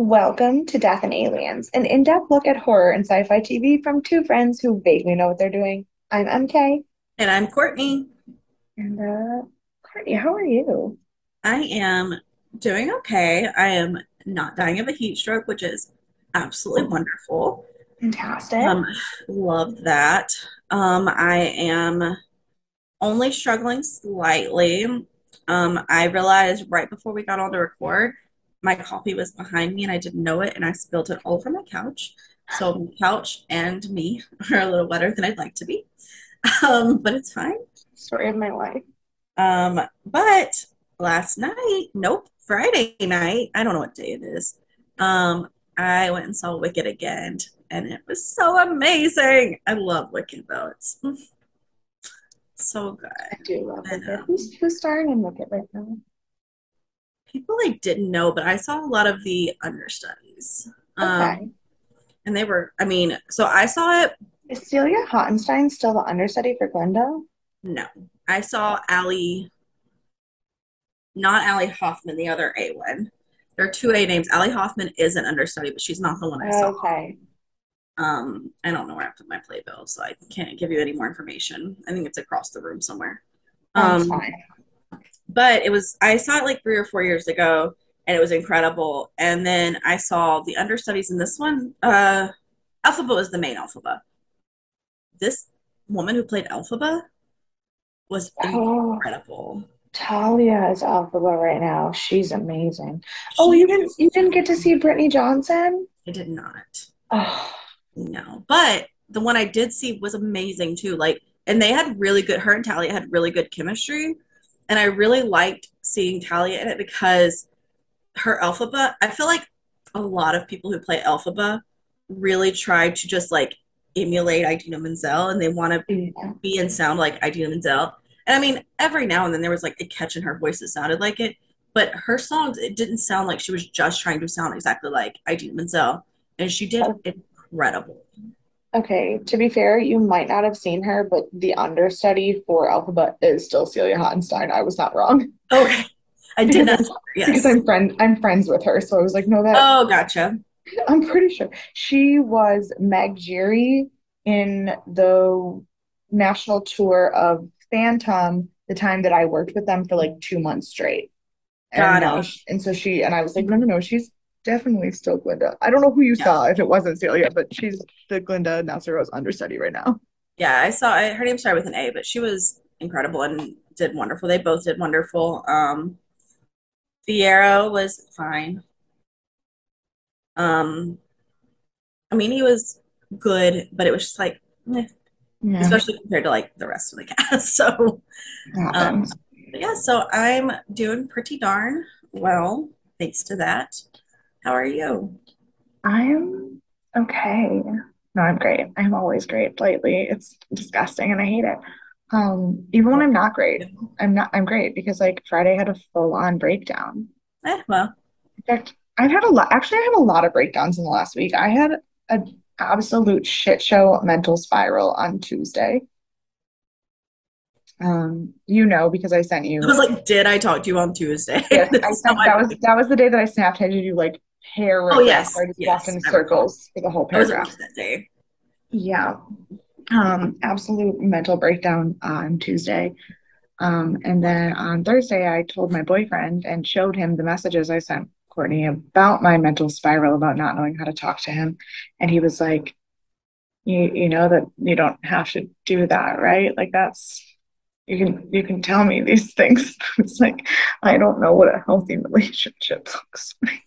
Welcome to Death and Aliens, an in-depth look at horror and sci-fi TV from two friends who vaguely know what they're doing. I'm MK, And I'm Courtney. and uh, Courtney, how are you? I am doing okay. I am not dying of a heat stroke, which is absolutely wonderful. Fantastic. Um, love that. Um, I am only struggling slightly. Um, I realized right before we got on to record, my coffee was behind me and I didn't know it, and I spilled it all over my couch. So my couch and me are a little wetter than I'd like to be. Um, but it's fine. Story of my life. Um, but last night, nope, Friday night, I don't know what day it is. Um, I went and saw Wicked again, and it was so amazing. I love Wicked though. It's so good. I do love Wicked. Who's who's starring in Wicked right now? People I didn't know, but I saw a lot of the understudies. Um, Okay. and they were, I mean, so I saw it, Is Celia Hottenstein still the understudy for Glinda? no. I saw Allie, not Allie Hoffman, the other A one. There are two A names. Allie Hoffman is an understudy, but she's not the one I saw. Okay. Um, I don't know where I put my playbill, so I can't give you any more information. I think it's across the room somewhere. That's Um, fine. But it was I saw it like three or four years ago, and it was incredible. And then I saw the understudies in this one. Uh, Elphaba was the main Elphaba. This woman who played Elphaba was Oh, incredible. Talia is Elphaba right now. She's amazing. Oh, you didn't you didn't get to see Brittney Johnson? I did not. Oh, No, but the one I did see was amazing too. Like, and they had really good, her and Talia had really good chemistry. And I really liked seeing Talia in it because her Elphaba, I feel like a lot of people who play Elphaba really try to just like emulate Idina Menzel and they want to yeah. be and sound like Idina Menzel. And I mean, every now and then there was like a catch in her voice that sounded like it, but her songs, it didn't sound like she was just trying to sound exactly like Idina Menzel. And she did incredible. Okay, to be fair, you might not have seen her, but the understudy for Elphaba is still Celia Hottenstein. I was not wrong Okay. I did not. because Yes. because I'm friend I'm friends with her, so I was like, no, that Oh, gotcha. I'm pretty sure she was Meg Giry in the national tour of Phantom the time that I worked with them for like two months straight. And Got it. and so she and I was like, no, no, no, she's definitely still Glinda. I don't know who you Yeah. saw if it wasn't Celia, but she's the Glinda Nessarose understudy right now. Yeah, I saw I, her name started with an A, but she was incredible and did wonderful. They both did wonderful. Um, Fiyero was fine. Um, I mean, he was good, but it was just like, eh, Yeah, especially compared to like the rest of the cast. So, um, yeah, so I'm doing pretty darn well, thanks to that. How are you? I'm okay. No, I'm great. I'm always great lately. It's disgusting and I hate it. Um, even when I'm not great, I'm not, I'm great because like Friday had a full-on breakdown. Eh, well, In fact, I've had a lot, actually, I had a lot of breakdowns in the last week. I had an absolute shit show mental spiral on Tuesday. Um, you know, because I sent you. I was like, did I talk to you on Tuesday? I sent that was that was the day that I snapped had you do like hair Oh, yes, I just yes, walked in circles for the whole paragraph. that day. Yeah. Um, absolute mental breakdown on Tuesday. Um, and then on Thursday, I told my boyfriend and showed him the messages I sent Courtney about my mental spiral about not knowing how to talk to him. And he was like, you, you know that you don't have to do that, right? Like that's you can you can tell me these things. It's like I don't know what a healthy relationship looks like.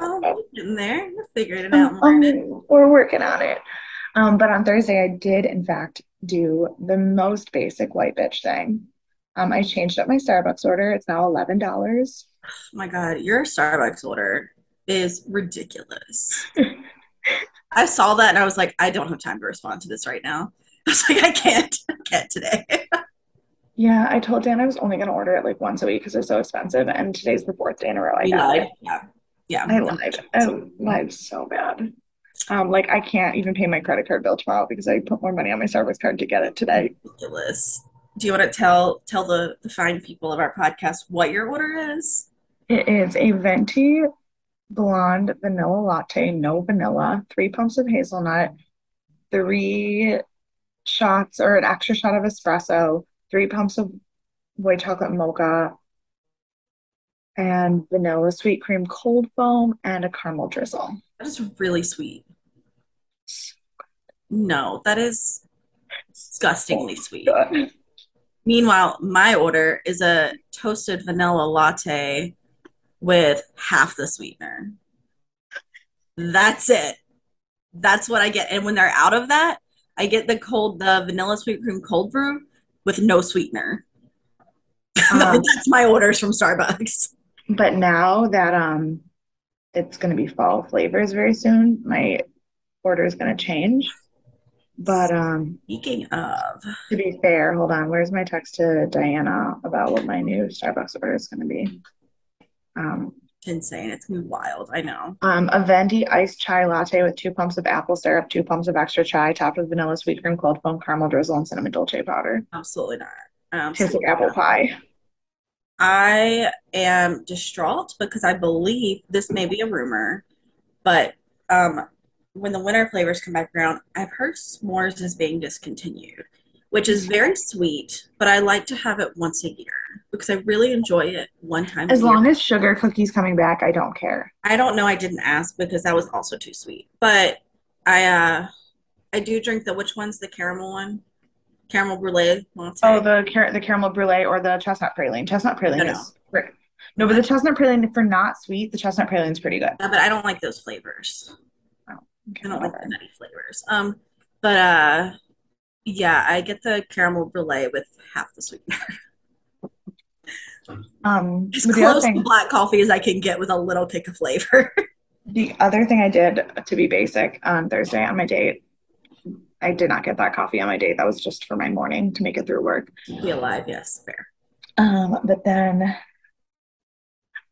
Oh, there. You're figuring it out Um, um, we're working on it. Um, but on Thursday, I did, in fact, do the most basic white bitch thing. Um, I changed up my Starbucks order. It's now $11. Oh my God, your Starbucks order is ridiculous. I saw that and I was like, I don't have time to respond to this right now. I was like, I can't, I can't today. Yeah, I told Dan I was only going to order it like once a week because they're so expensive. And today's the fourth day in a row I got it. Yeah. Yeah. I lied. I lied so bad. Um, like I can't even pay my credit card bill tomorrow because I put more money on my Starbucks card to get it today. Ridiculous. Do you want to tell tell the, the fine people of our podcast what your order is? It is a venti blonde vanilla latte, no vanilla, three pumps of hazelnut, three shots or an extra shot of espresso, three pumps of white chocolate mocha, and vanilla sweet cream cold foam, and a caramel drizzle. That is really sweet. No, that is disgustingly sweet. Good. Meanwhile, my order is a toasted vanilla latte with half the sweetener. That's it. That's what I get. And when they're out of that, I get the cold, the vanilla sweet cream cold brew with no sweetener. Um, That's my orders from Starbucks. But now that um it's gonna be fall flavors very soon, my order is gonna change. But um Speaking of, to be fair, hold on, where's my text to Diana about what my new Starbucks order is gonna be? Um insane. It's gonna be wild. I know. Um, a venti iced chai latte with two pumps of apple syrup, two pumps of extra chai, topped with vanilla sweet cream, cold foam, caramel drizzle, and cinnamon dolce powder. Absolutely not. Tastes Absolutely like apple pie. I am distraught because I believe this may be a rumor, but um, when the winter flavors come back around, I've heard s'mores is being discontinued, which is very sweet, but I like to have it once a year because I really enjoy it one time a As year. long as sugar cookies coming back, I don't care. I don't know, I didn't ask because that was also too sweet, but I uh I do drink the which one's the caramel one? Caramel brulee Oh, the car the caramel brulee or the chestnut praline. Chestnut praline no. is great. No, but the chestnut praline for not sweet, the chestnut praline is pretty good. Uh, but I don't like those flavors. Oh, okay, I don't like the nutty flavors. Um, but uh, yeah, I get the caramel brulee with half the sweetener. Um, As but the other close to black coffee as I can get with a little kick of flavor. the other thing I did to be basic on Thursday on my date, I did not get that coffee on my date. That was just for my morning to make it through work. Be alive, yes, fair. Um, but then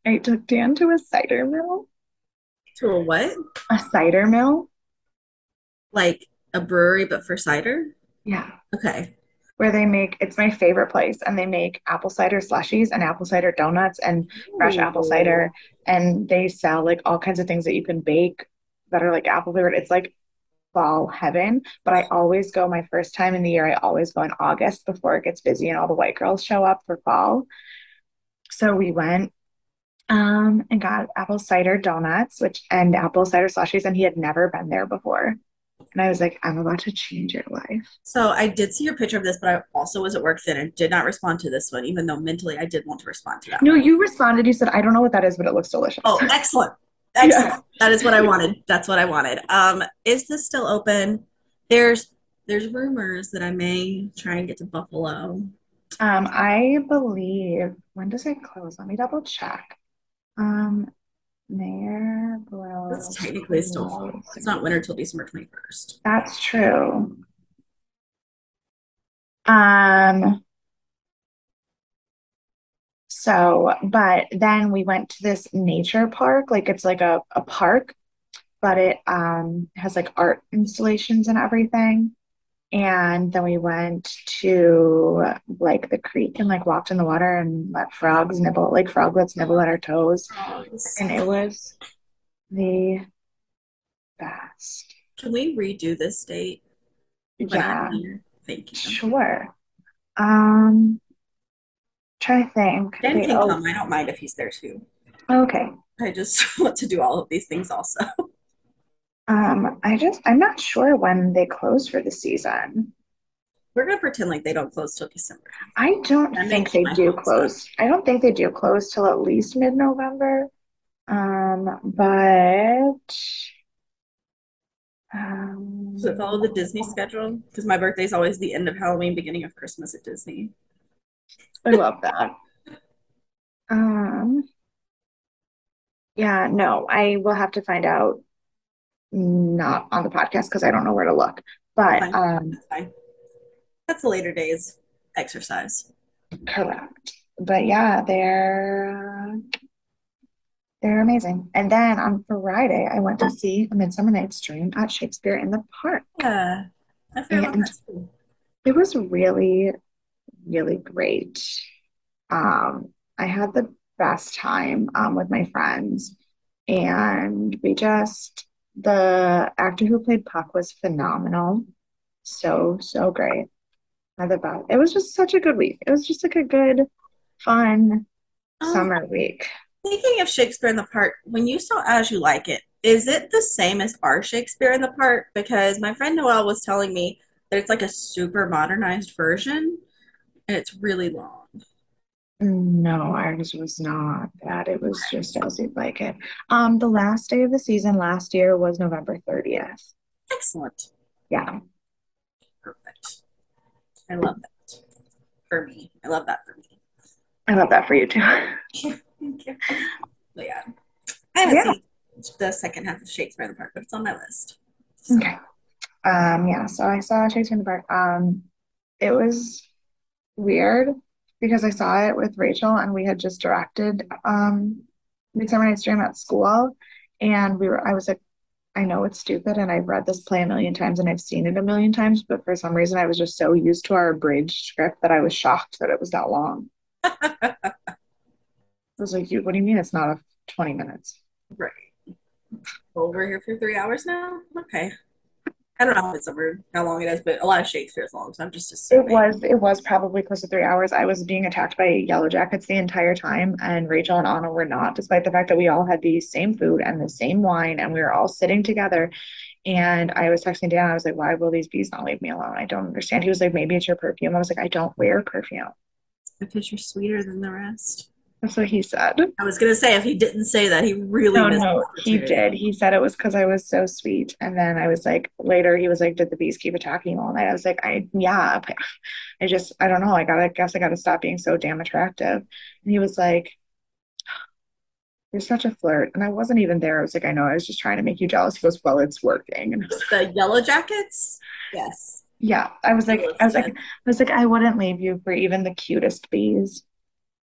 I took Dan to a cider mill, To a what? a cider mill. Like a brewery, but for cider? Yeah. Okay. Where they make, it's my favorite place, and they make apple cider slushies and apple cider donuts and fresh apple cider, and they sell like all kinds of things that you can bake that are like apple flavored. It's like fall heaven, but I always go my first time in the year, I always go in August before it gets busy and all the white girls show up for fall. So we went um and got apple cider donuts, which and apple cider slushies, and he had never been there before. And I was like, I'm about to change your life. So I did see your picture of this, but I also was at work then and did not respond to this one, even though mentally I did want to respond to that No, one. you responded. You said, I don't know what that is, but it looks delicious. Oh, excellent. Yeah. That is what I wanted. That's what I wanted. Um, is this still open? There's there's rumors that I may try and get to Buffalo. Um, I believe, when does it close? Let me double check. Um, Mayor That's Blow technically still fall. It's not winter till December 21st. That's true. Um, so, but then we went to this nature park, like it's like a, a park, but it um has like art installations and everything. And then we went to like the creek and like walked in the water and let frogs nibble, like froglets nibble at our toes. Frogs. And it was the best. Can we redo this date when Yeah, Thank you. sure. Um, trying to think. Dan They, can oh, come. I don't mind if he's there too. okay. I just want to do all of these things also. Um, I just I'm not sure when they close for the season. We're gonna pretend like they don't close till December. I don't That think they do close. I don't think they do close till at least mid-November. Um, but um, follow the Disney schedule? Because my birthday is always the end of Halloween, beginning of Christmas at Disney. I love that. Um, yeah, no, I will have to find out. Not on the podcast because I don't know where to look. But Fine. um, That's fine. That's a later day's exercise. correct. But yeah, they're they're amazing. And then on Friday, I went to see A Midsummer Night's Dream at Shakespeare in the Park. Yeah, I feel And it was really, really great. Um, I had the best time um, with my friends, and we just the actor who played Puck was phenomenal. So, so great. I love that. It was just such a good week. It was just like a good, fun Um, summer week. speaking of Shakespeare in the Park, when you saw As You Like It, is it the same as our Shakespeare in the Park? Because my friend Noel was telling me that it's like a super modernized version it's really long. No, ours was not that. It was just as you'd like it. Um, the last day of the season last year was November 30th. Excellent. Yeah. Perfect. I love that for me. I love that for me. I love that for you too. Thank you. But yeah, I haven't Yeah. seen the second half of Shakespeare in the Park, but it's on my list. So, Okay. Um, yeah, so I saw Shakespeare in the Park. Um, it was weird because I saw it with Rachel and we had just directed um Midsummer Night's Dream at school and we were I was like, I know it's stupid and I've read this play a million times and I've seen it a million times, but for some reason I was just so used to our abridged script that I was shocked that it was that long. I was like, you, what do you mean it's not a 20 minutes? right. Well, we're here for three hours now. Okay. I don't know how it's over how long it is, but a lot of Shakespeare's long, so I'm just assuming. It was it was probably close to three hours. I was being attacked by yellow jackets the entire time, and Rachel and Anna were not, despite the fact that we all had the same food and the same wine, and we were all sitting together. And I was texting Dan, I was like, "Why will these bees not leave me alone? I don't understand." He was like, "Maybe it's your perfume." I was like, "I don't wear perfume." Because you're sweeter than the rest. That's what he said. I was gonna say if he didn't say that, he really No, missed no, he did. He said it was because I was so sweet. And then I was like, later, he was like, Did the bees keep attacking you all night? I was like, I, yeah. I just, I don't know. I gotta, guess I gotta stop being so damn attractive. And he was like, You're such a flirt. And I wasn't even there. I was like, I know. I was just trying to make you jealous. He goes, Well, it's working. And was The yellow jackets? Yes. Yeah. I was like, I was like, I was like, I wouldn't leave you for even the cutest bees.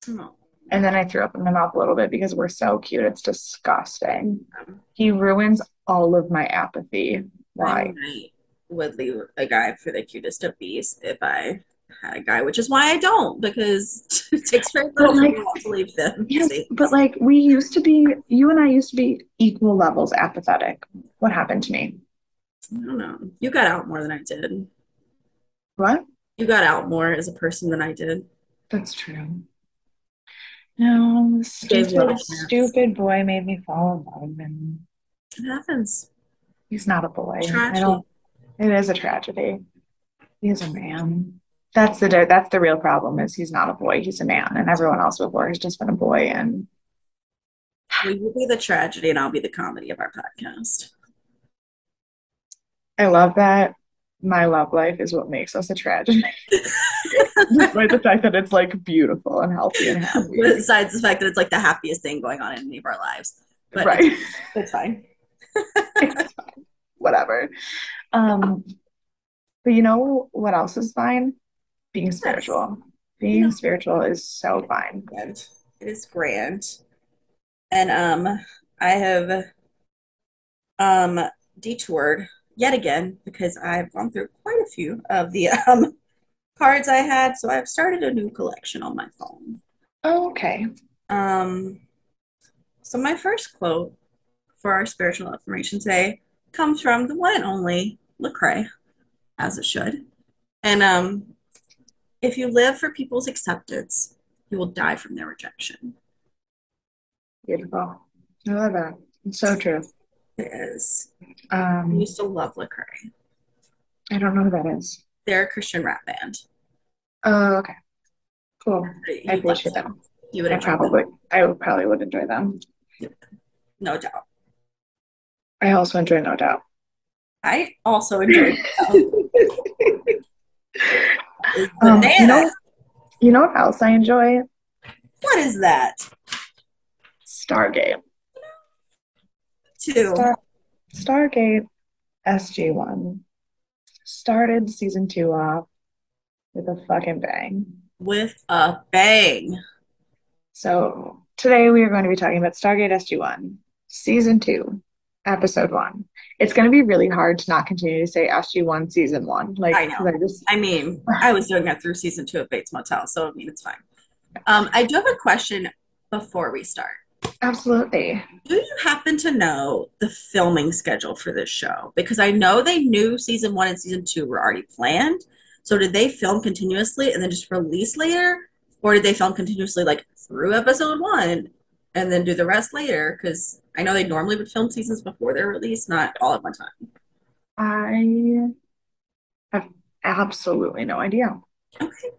Oh, And then I threw up in my mouth a little bit because we're so cute. It's disgusting. He ruins all of my apathy. I Why? might would leave a guy for the cutest of bees if I had a guy, which is why I don't, because it takes very little like, to leave them. yes, See? but like we used to be, you and I used to be equal levels apathetic. What happened to me? I don't know. You got out more than I did. What? You got out more as a person than I did. That's true. No, the Gave you a stupid, stupid boy made me fall in love, and It happens. he's not a boy. I don't. It is a tragedy. He's a man. That's the that's the real problem is he's not a boy. He's a man, and everyone else before has just been a boy. And we will you be the tragedy and I'll be the comedy of our podcast? I love that. My love life is what makes us a tragedy, despite the fact that it's like beautiful and healthy and happy. Besides the fact that it's like the happiest thing going on in any of our lives. But Right. it's, it's fine. It's fine. Whatever. Um, but you know what else is fine? Being spiritual. Being Yeah. spiritual is so fine. It is grand. And um I have um detoured yet again because I've gone through quite a few of the um cards I had. So I've started a new collection on my phone. Oh, okay. Um, so my first quote for our spiritual affirmation today comes from the one and only Lecrae, as it should. And um, if you live for people's acceptance, you will die from their rejection. Beautiful. I love that. It's so true. Is. I Um, used to love Lecrae. I don't know who that is. They're a Christian rap band. Oh, okay. Cool. I appreciate that. them. You would I enjoy them, probably, I would probably would enjoy them. no doubt. I also enjoy No Doubt. I also enjoy them. It's Um, you know, you know what else I enjoy? What is that? Stargate. Two. Star Stargate SG1 started season two off with a fucking bang. with a bang. So today we are going to be talking about Stargate SG1, season two, episode one. It's going to be really hard to not continue to say SG1 season one. Like, I know. I just, I mean, I was doing that through season two of Bates Motel, so I mean, it's fine. Um, I do have a question before we start. Absolutely. Do you happen to know the filming schedule for this show? Because I know they knew season one and season two were already planned. So did they film continuously and then just release later? Or did they film continuously like through episode one and then do the rest later? Because I know they normally would film seasons before their release, not all at one time. I have absolutely no idea. Okay.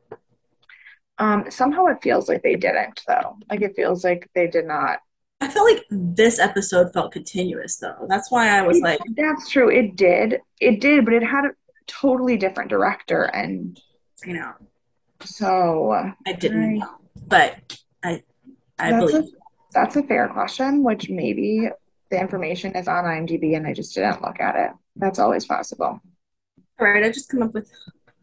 Um, somehow it feels like they didn't, though. Like it feels like they did not. I felt like this episode felt continuous though. That's why I was It- like, that's true. It did. It did, but it had a totally different director. And you know, so I didn't I- know. But I I that's a believe that's a fair question, which maybe the information is on IMDb and I just didn't look at it. That's always possible. all right, I just come up with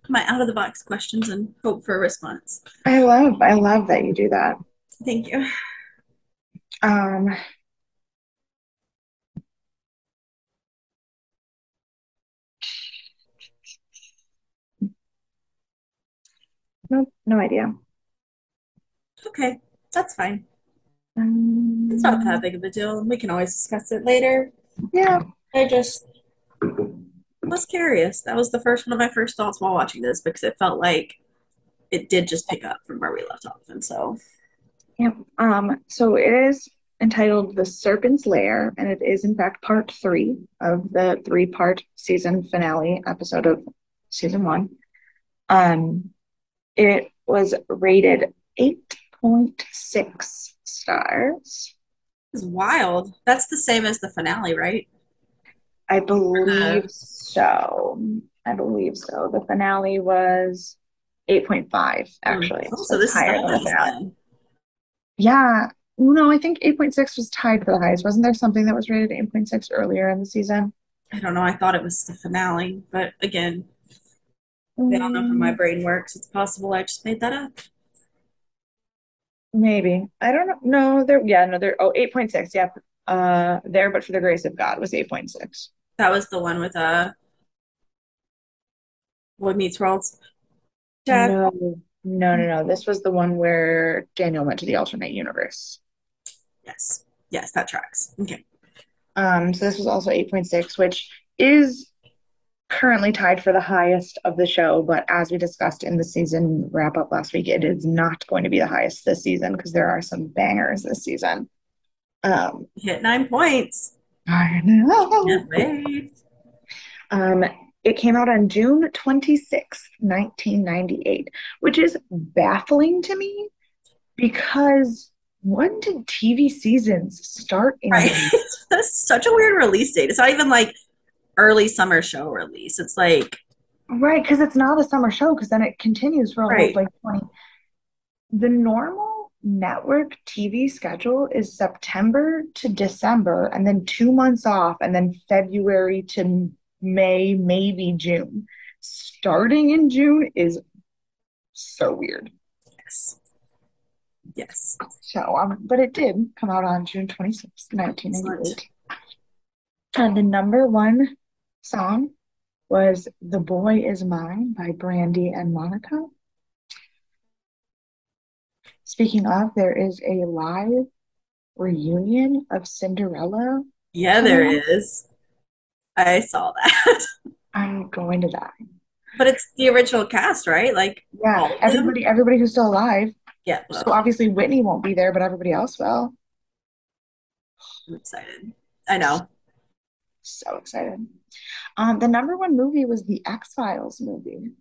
my out of the box questions and hope for a response. I love I love that you do that. Thank you. Um, no, no idea. Okay, that's fine. Um, It's not that big of a deal. We can always discuss it later. yeah, I just was curious. That was the first one of my first thoughts while watching this because it felt like it did just pick up from where we left off. And so, yeah. Um, so it is entitled The Serpent's Lair, and it is in fact part three of the three-part season finale episode of season one. Um, it was rated 8.6 stars. it's wild. That's the same as the finale, right? I believe so. I believe so. The finale was 8.5, actually. Oh, so this it's is the higher than the highest finale. then. Yeah. No, I think 8.6 was tied for the highest. Wasn't there something that was rated 8.6 earlier in the season? I don't know. I thought it was the finale, but again, I don't know how my Mm, brain works. It's possible I just made that up. maybe. I don't know. No, there, yeah, no, there, oh, 8.6. Yep. Uh, there, but for the grace of God was 8.6. That was the one with uh, Boy Meets World's dad. No, no, no, no. This was the one where Daniel went to the alternate universe. Yes, yes, that tracks. Okay. Um, so this was also 8.6, which is currently tied for the highest of the show, but as we discussed in the season wrap up last week, it is not going to be the highest this season because there are some bangers this season. Um, Hit nine points. I know. Can't wait. Um, it came out on June 26th, 1998, which is baffling to me because when did TV seasons start in Right. That's such a weird release date. It's not even like early summer show release. It's like Right, because it's not a summer show, because then it continues for a whole Right. like 20. The normal network TV schedule is September to December, and then two months off, and then February to May, maybe June. Starting in June is so weird. yes. Yes. So, um, but it did come out on June 26th, 1998. And the number one song was The Boy Is Mine by Brandy and Monica. Speaking of, there is a live reunion of Cinderella. Yeah, there is. I saw that. I'm going to die. But it's the original cast, right? Like Yeah, everybody, everybody who's still alive. Yeah, So obviously Whitney won't be there, but everybody else will. I'm excited. I know. So excited. Um, the number one movie was the X-Files movie.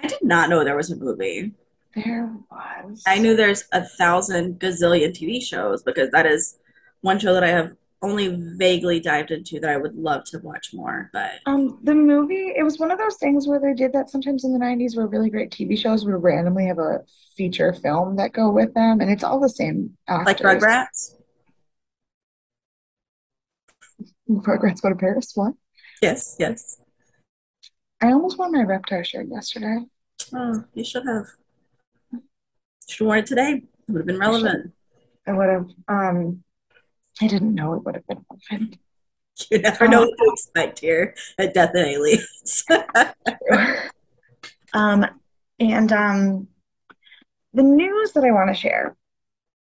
I did not know there was a movie. There was. I knew there's a thousand gazillion TV shows because that is one show that I have only vaguely dived into that I would love to watch more. But Um, the movie, it was one of those things where they did that sometimes in the 90s where really great TV shows would randomly have a feature film that go with them, and it's all the same actors. like. Rugrats? Rugrats Go to Paris. What? Yes, yes. I almost wore my Reptar shirt yesterday. Oh, you should have. Should have worn it today. It would have been relevant. I would have, um, I didn't know it would have been relevant. You never know what to expect here at Death and Aliens. Um, and um, the news that I want to share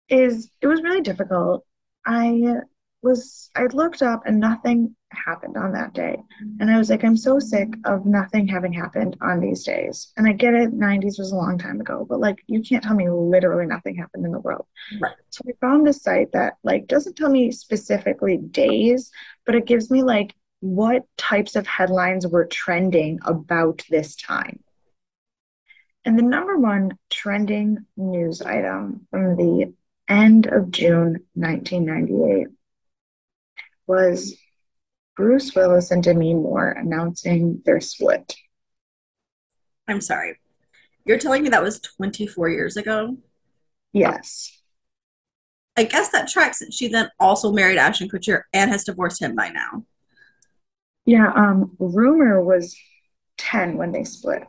is it was really difficult. I was I looked up and nothing happened on that day. And I was like, I'm so sick of nothing having happened on these days. And I get it, 90s was a long time ago, but like you can't tell me literally nothing happened in the world. Right. So I found a site that like doesn't tell me specifically days, but it gives me like what types of headlines were trending about this time. And the number one trending news item from the end of June 1998 was Bruce Willis and Demi Moore announcing their split. I'm sorry. You're telling me that was 24 years ago? Yes. I guess that tracks. That she then also married Ashton Kutcher and has divorced him by now. Yeah, um, rumor was 10 when they split.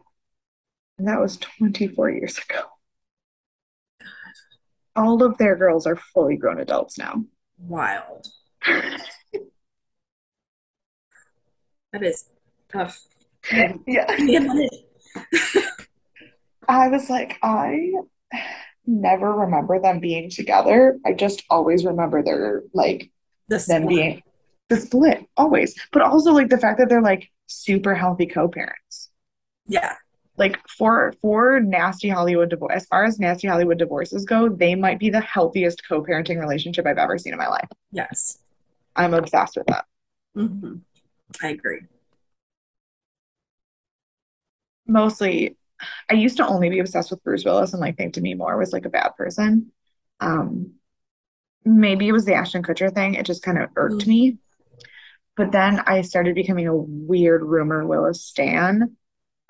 And that was 24 years ago. All of their girls are fully grown adults now. Wild. That is tough. Yeah. I was like, I never remember them being together. I just always remember their like The them split. being the split always. But also like the fact that they're like super healthy co-parents. Yeah. Like for for nasty Hollywood divorce, as far as nasty Hollywood divorces go, they might be the healthiest co-parenting relationship I've ever seen in my life. Yes. I'm obsessed with that. hmm I agree. Mostly, I used to only be obsessed with Bruce Willis and like think Demi Moore was like a bad person. Um, maybe it was the Ashton Kutcher thing. It just kind of irked Mm. me. But then I started becoming a weird Rumor Willis stan.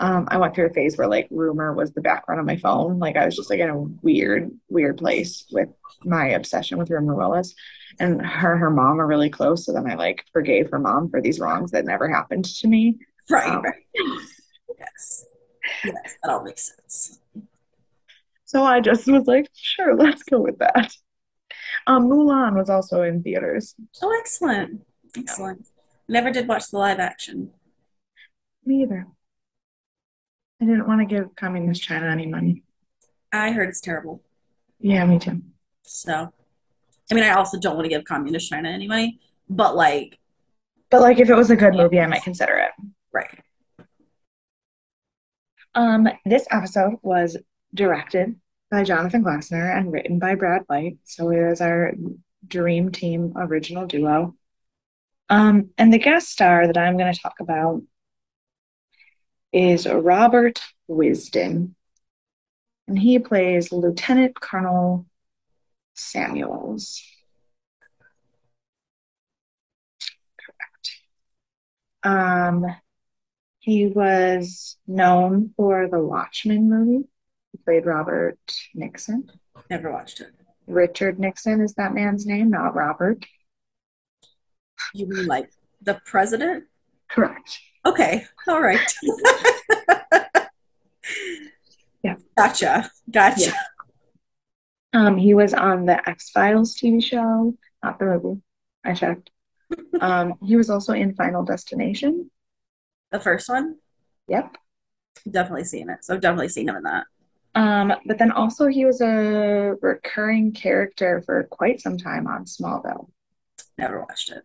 Um, I went through a phase where like Rumor was the background on my phone. Like I was just like in a weird, weird place with my obsession with Rumor Willis. And her and her mom are really close. So then I like forgave her mom for these wrongs that never happened to me. Right. Um, right. Yes. Yes. That all makes sense. So I just was like, sure, let's go with that. Um, Mulan was also in theaters. Oh, excellent. Excellent. Never did watch the live action. Me either. I didn't want to give communist China any money. I heard it's terrible. Yeah, me too. So, I mean, I also don't want to give communist China any money, but like, But like if it was a good movie, I might consider it. right. Um, this episode was directed by Jonathan Glassner and written by Brad White. So it is our dream team original duo. Um, and the guest star that I'm going to talk about is Robert Wisdom. And he plays Lieutenant Colonel Samuels. Correct. Um, he was known for the Watchmen movie. He played Robert Nixon. Never watched it. Richard Nixon is that man's name, not Robert. You mean like the president? Correct. Okay. All right. Yeah. Gotcha. Gotcha. Yeah. Um, he was on the X-Files TV show, not the movie. I checked. Um, he was also in Final Destination. The first one, Yep. definitely seen it. So definitely seen him in that. Um, but then also he was a recurring character for quite some time on Smallville. Never watched it.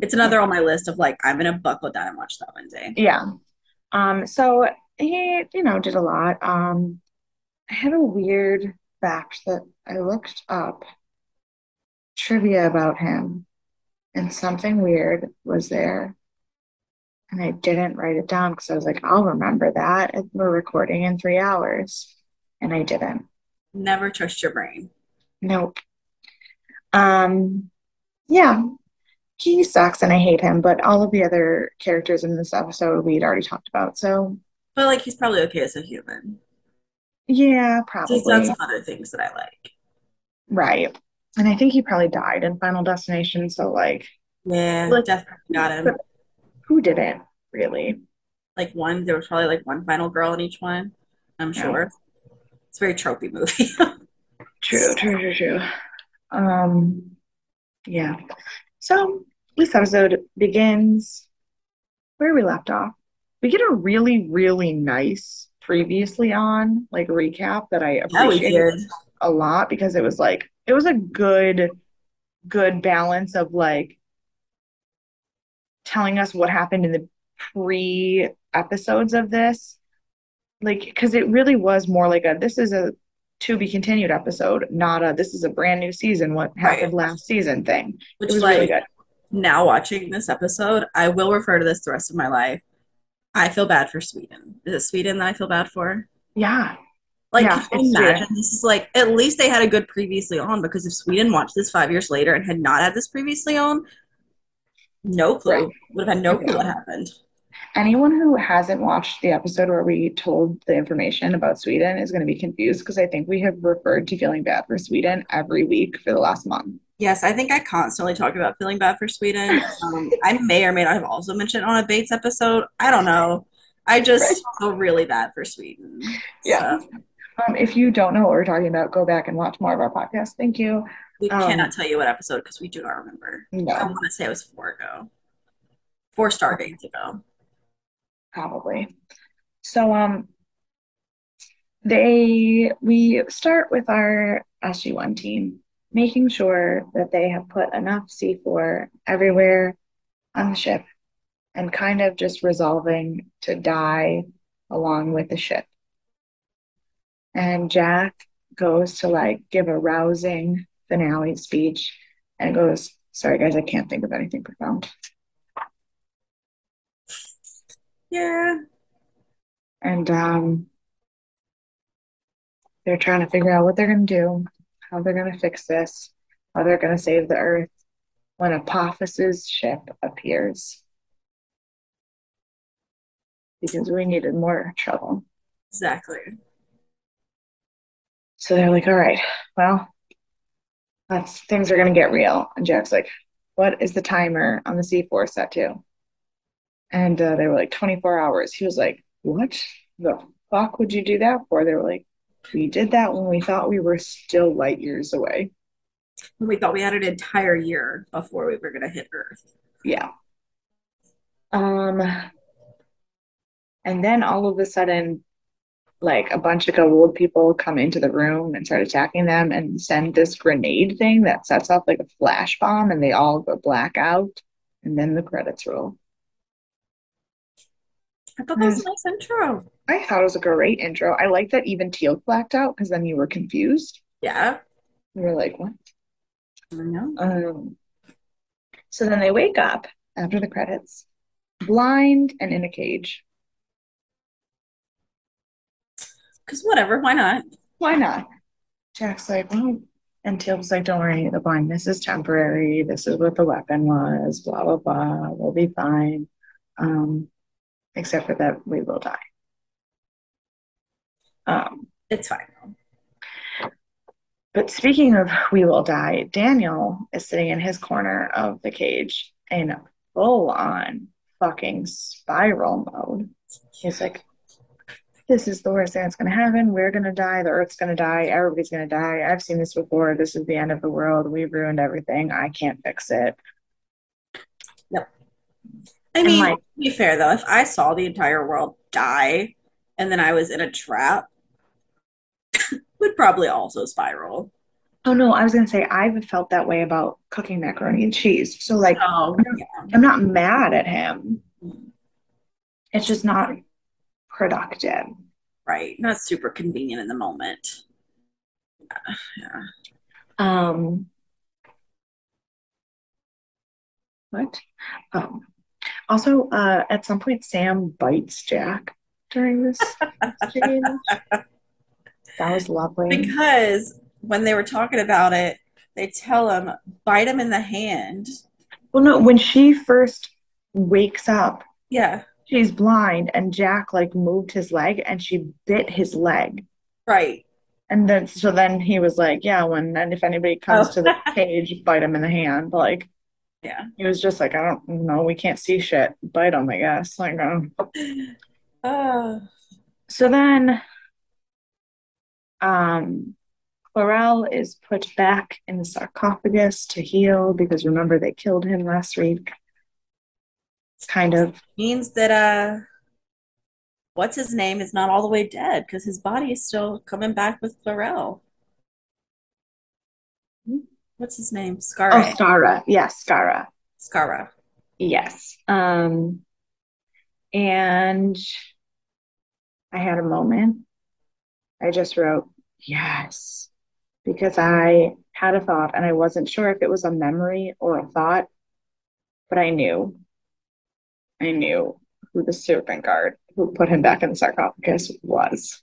It's another on my list of like I'm gonna buckle down and watch that one day. Yeah. Um, so he, you know, did a lot. Um, I had a weird fact that I looked up trivia about him, and something weird was there. And I didn't write it down because I was like, I'll remember that. We're recording in three hours. And I didn't. Never trust your brain. Nope. Um, yeah, he sucks and I hate him, but all of the other characters in this episode we'd already talked about. So But like he's probably okay as a human. yeah, probably. He's done some other things that I like. Right. And I think he probably died in Final Destination. So like, Yeah, Like- death got him. who didn't really? Like one, there was probably like one final girl in each one. I'm Yeah. sure. It's a very tropey movie. True, true, true, true. Um, yeah. So this episode begins where we left off. We get a really, really nice previously on like recap that I appreciated did. a lot because it was like it was a good good balance of like telling us what happened in the pre episodes of this. Like, because it really was more like a this is a to be continued episode, not a this is a brand new season, what happened Right. last season thing. It Which, was really like, good. Now watching this episode, I will refer to this the rest of my life. I feel bad for Sweden. Is it Sweden that I feel bad for? Yeah. Like, Yeah, imagine? Sweden. This is like, at least they had a good previously on because if Sweden watched this five years later and had not had this previously on, no Right. clue. Would have had no clue Yeah. what happened. Anyone who hasn't watched the episode where we told the information about Sweden is going to be confused because I think we have referred to feeling bad for Sweden every week for the last month. Yes, I think I constantly talk about feeling bad for Sweden. Um, I may or may not have also mentioned on a Bates episode. I don't know. I just Right. feel really bad for Sweden. Yeah. So Um, if you don't know what we're talking about, go back and watch more of our podcast. Thank you. we Um, cannot tell you what episode because we do not remember. No. I want to say it was four ago, four Stargates ago. Probably. So, um, they we start with our SG1 team, making sure that they have put enough C4 everywhere on the ship and kind of just resolving to die along with the ship. And Jack goes to like give a rousing finale speech and goes, Sorry, guys, I can't think of anything profound. Yeah. And um, they're trying to figure out what they're going to do, how they're going to fix this, how they're going to save the Earth when Apophis's ship appears. Because we needed more trouble. Exactly. So they're like, all right, well, that's things are gonna get real. And Jack's like, what is the timer on the C4 set to? And uh, they were like, 24 hours. He was like, what the fuck would you do that for? They were like, we did that when we thought we were still light years away. We thought we had an entire year before we were going to hit Earth. Yeah. Um, and then all of a sudden, like a bunch of old people come into the room and start attacking them and send this grenade thing that sets off like a flash bomb and they all go black out and then the credits roll. I thought that was a nice intro. I thought it was a great intro. I like that even Teal'c blacked out because then you were confused. Yeah. You were like, what? I know. Um, so then they wake up after the credits, blind and in a cage. Because whatever, why not? Why not? Jack's like, well, and Teal'c's like, don't worry, the blindness is temporary. This is what the weapon was, blah, blah, blah. We'll be fine. Um, except for that we will die. Um, It's fine. but speaking of we will die, Daniel is sitting in his corner of the cage in full on fucking spiral mode. He's like, this is the worst thing that's going to happen. We're going to die. The Earth's going to die. Everybody's going to die. I've seen this before. This is the end of the world. We've ruined everything. I can't fix it. Yep. I mean, like- to be fair though, if I saw the entire world die and then I was in a trap, would probably also spiral. Oh no, I was going to say I've felt that way about cooking macaroni and cheese. So like Oh, I'm not mad at him. It's just not productive. right. Not super convenient in the moment. Yeah. Um, what? Oh, also, uh, at some point, Sam bites Jack during this exchange. That was lovely. Because when they were talking about it, they tell him, bite him in the hand. Well, no, when she first wakes up, Yeah, she's blind, and Jack like moved his leg, and she bit his leg. right. And then, so then he was like, "Yeah, when and if anybody comes Oh. to the cage, bite him in the hand." Like Yeah. he was just like, "I don't know, we can't see shit. Bite him, I guess." Like, um. Oh, So then, um, Klorel is put back in the sarcophagus to heal because remember they killed him last week. It's kind of means that uh what's his name is not all the way dead because his body is still coming back with Klorel. What's his name? Oh, Scar Skaara. Yes, Skaara. Skaara. Yes. Um, and I had a moment. I just wrote, yes, because I had a thought and I wasn't sure if it was a memory or a thought, but I knew. I knew who the serpent guard who put him back in the sarcophagus was.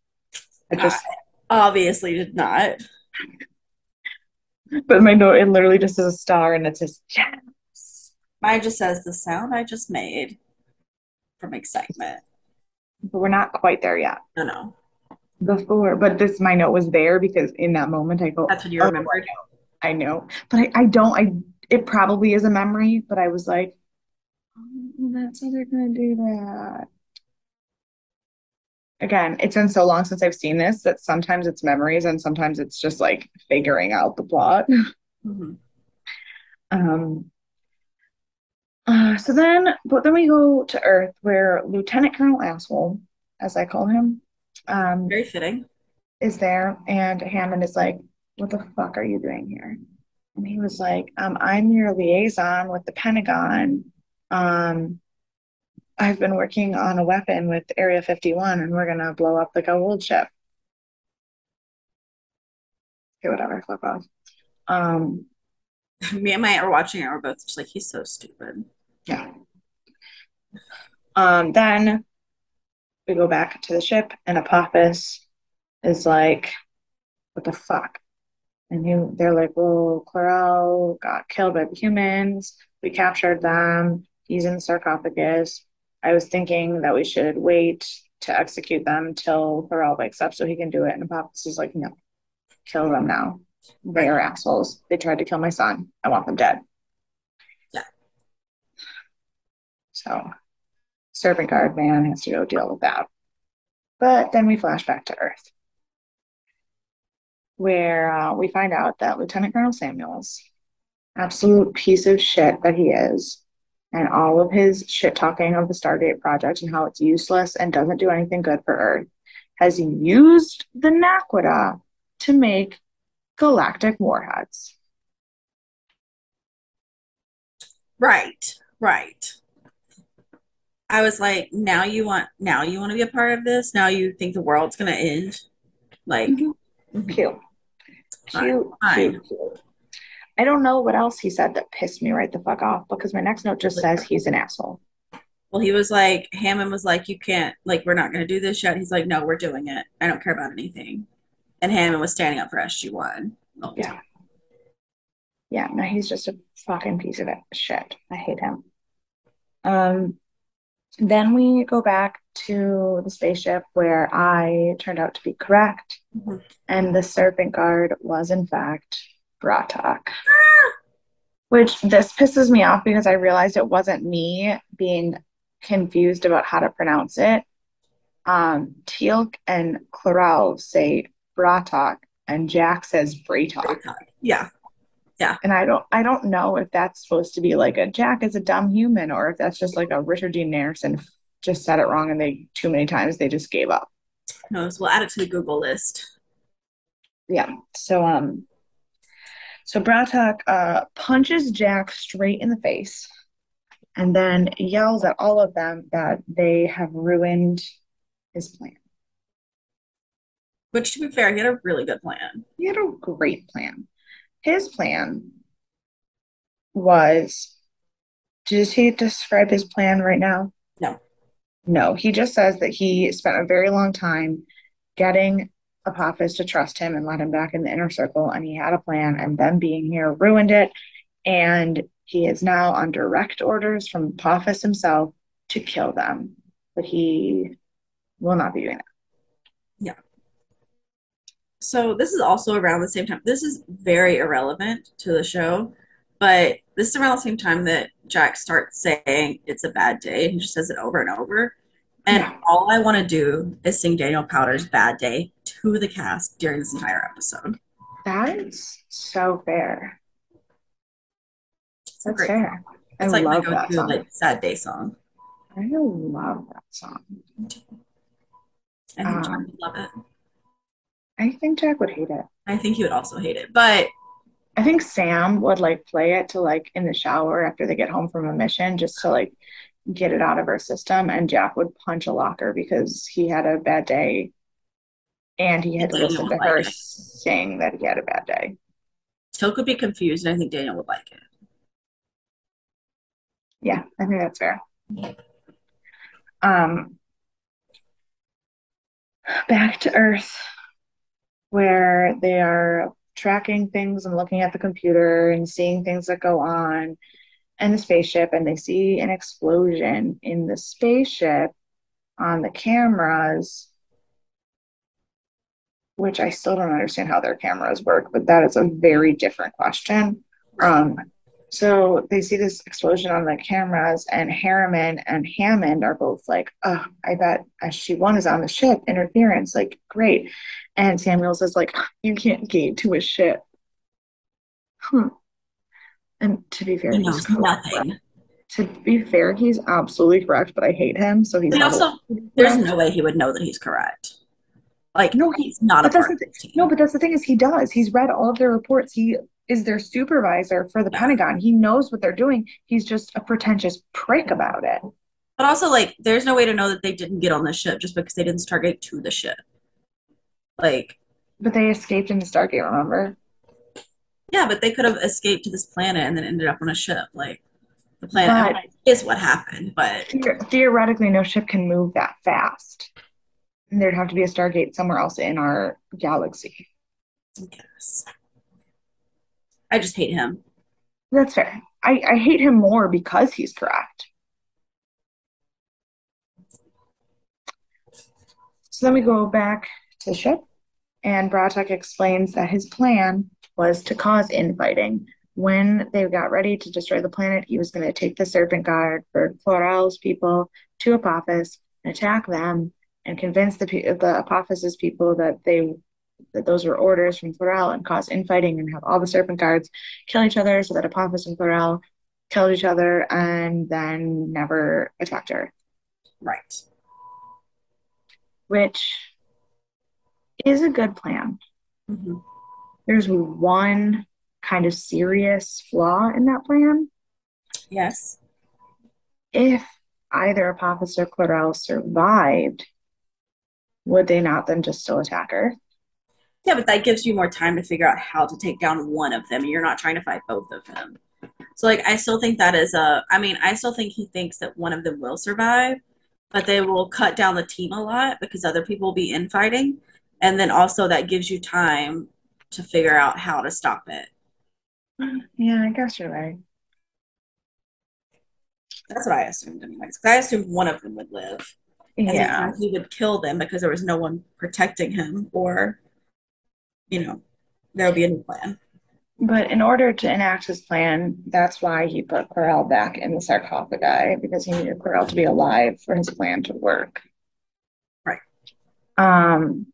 I just, obviously did not. But my note, it literally just is a star and it says, yes. Mine just says the sound I just made from excitement. But we're not quite there yet. No, no. Before, but this, my note was there because in that moment I go, That's what you oh, remembered. I know, but I, I don't, I, it probably is a memory, but I was like, oh, that's how they're gonna do that. Again, it's been so long since I've seen this that sometimes it's memories and sometimes it's just like figuring out the plot. hmm Um, uh, so then, but then we go to Earth where Lieutenant Colonel Asshole, as I call him, um, Very fitting. is there, and Hammond is like, "What the fuck are you doing here?" And he was like, um, "I'm your liaison with the Pentagon. Um, I've been working on a weapon with Area 51, and we're gonna blow up the gold ship." Okay, whatever, fuck off. Um, Me and my are watching it. We're both just like, he's so stupid. yeah. Um, then we go back to the ship, and Apophis is like, "What the fuck?" And he, they're like, well, Klorel got killed by the humans. We captured them. He's in the sarcophagus. I was thinking that we should wait to execute them till Klorel wakes up so he can do it. And Apophis is like, no, kill them now. They are assholes. They tried to kill my son. I want them dead. Yeah. So, servant Guard man has to go deal with that. But then we flash back to Earth where uh, we find out that Lieutenant Colonel Samuels, absolute piece of shit that he is, and all of his shit talking of the Stargate project and how it's useless and doesn't do anything good for Earth, has used the Naquadah to make galactic warheads. Right, right. I was like, now you want, now you want to be a part of this. Now you think the world's gonna end. Like, Mhm. mhm. Cute. Fine, Cute, fine. cute, cute. I don't know what else he said that pissed me right the fuck off because my next note just says he's an asshole. Well, he was like, Hammond was like, you can't, like, we're not gonna do this yet. He's like, no, we're doing it. I don't care about anything. And Hammond was standing up for SG1. the whole Yeah. time. Yeah, no, he's just a fucking piece of it. shit. I hate him. Um, then we go back to the spaceship where I turned out to be correct, Mhm. and the serpent guard was in fact Bra'tac. Which this pisses me off because I realized it wasn't me being confused about how to pronounce it. Um, Teal'c and Klorel say Bra'tac, and Jack says Bra'tac. Yeah. Yeah. And I don't I don't know if that's supposed to be like a Jack is a dumb human or if that's just like a Richard Dean Anderson just said it wrong and they too many times they just gave up. No, so we'll add it to the Google list. Yeah. So um so Bra'tac uh punches Jack straight in the face and then yells at all of them that they have ruined his plan. Which, to be fair, he had a really good plan. He had a great plan. His plan was does he describe his plan right now? No. No, he just says that he spent a very long time getting Apophis to trust him and let him back in the inner circle, and he had a plan, and them being here ruined it. And he is now on direct orders from Apophis himself to kill them. But he will not be doing that. Yeah. So this is also around the same time. This is very irrelevant to the show, but this is around the same time that Jack starts saying it's a bad day. He just says it over and over. And Yeah. all I want to do is sing Daniel Powter's Bad Day to the cast during this entire episode. That is so fair. That's fair. I It's like love that go-to like sad day song. I love that song. I think Jack Um, would love it. I think Jack would hate it. I think he would also hate it. But I think Sam would like play it to like in the shower after they get home from a mission just to like get it out of her system. And Jack would punch a locker because he had a bad day and he had to Daniel listen to her like saying that he had a bad day. Teal'c could be confused, and I think Daniel would like it. Yeah, I think that's fair. Um, back to Earth, where they are tracking things and looking at the computer and seeing things that go on in the spaceship, and they see an explosion in the spaceship on the cameras, which I still don't understand how their cameras work, but that is a very different question. Um, so they see this explosion on the cameras, and Harriman and Hammond are both like, "Oh, I bet SG-1 is on the ship. Interference, like great." And Samuels is like, "You can't gate to a ship." Hmm. And to be fair, He knows nothing. To be fair, he's absolutely correct, but I hate him, so he's But also, there's no way he would know that he's correct. Like, No, he's not a but that's part the of. No, but that's the thing is he does. He's read all of their reports. He is their supervisor for the Yeah. Pentagon. He knows what they're doing. He's just a pretentious prick about it. But also, like, there's no way to know that they didn't get on the ship just because they didn't stargate to the ship. Like, But they escaped in the Stargate, remember? yeah, but they could have escaped to this planet and then ended up on a ship. Like, the planet But is what happened, but theoretically, no ship can move that fast. There'd have to be a Stargate somewhere else in our galaxy. Yes. I just hate him. That's fair. I, I hate him more because he's correct. So then we go back to the ship, and Bra'tac explains that his plan was to cause infighting. When they got ready to destroy the planet, he was going to take the Serpent Guard for Klorel's people to Apophis and attack them and convince the the Apophis's people that they that those were orders from Klorel and cause infighting and have all the Serpent Guards kill each other so that Apophis and Klorel killed each other and then never attacked her, Right. which is a good plan. hmm There's one kind of serious flaw in that plan. Yes. If either Apophis or Klorel survived, would they not then just still attack her? Yeah, but that gives you more time to figure out how to take down one of them. You're not trying to fight both of them. So, like, I still think that is a. I mean, I still think he thinks that one of them will survive, but they will cut down the team a lot because other people will be infighting, and then also that gives you time to figure out how to stop it. Yeah, I guess you're right. That's what I assumed, anyways. Because I assumed one of them would live, Yeah. he would kill them because there was no one protecting him, or, you know, there would be a new plan. But in order to enact his plan, that's why he put Klorel back in the sarcophagi because he needed Klorel to be alive for his plan to work. Right. Um,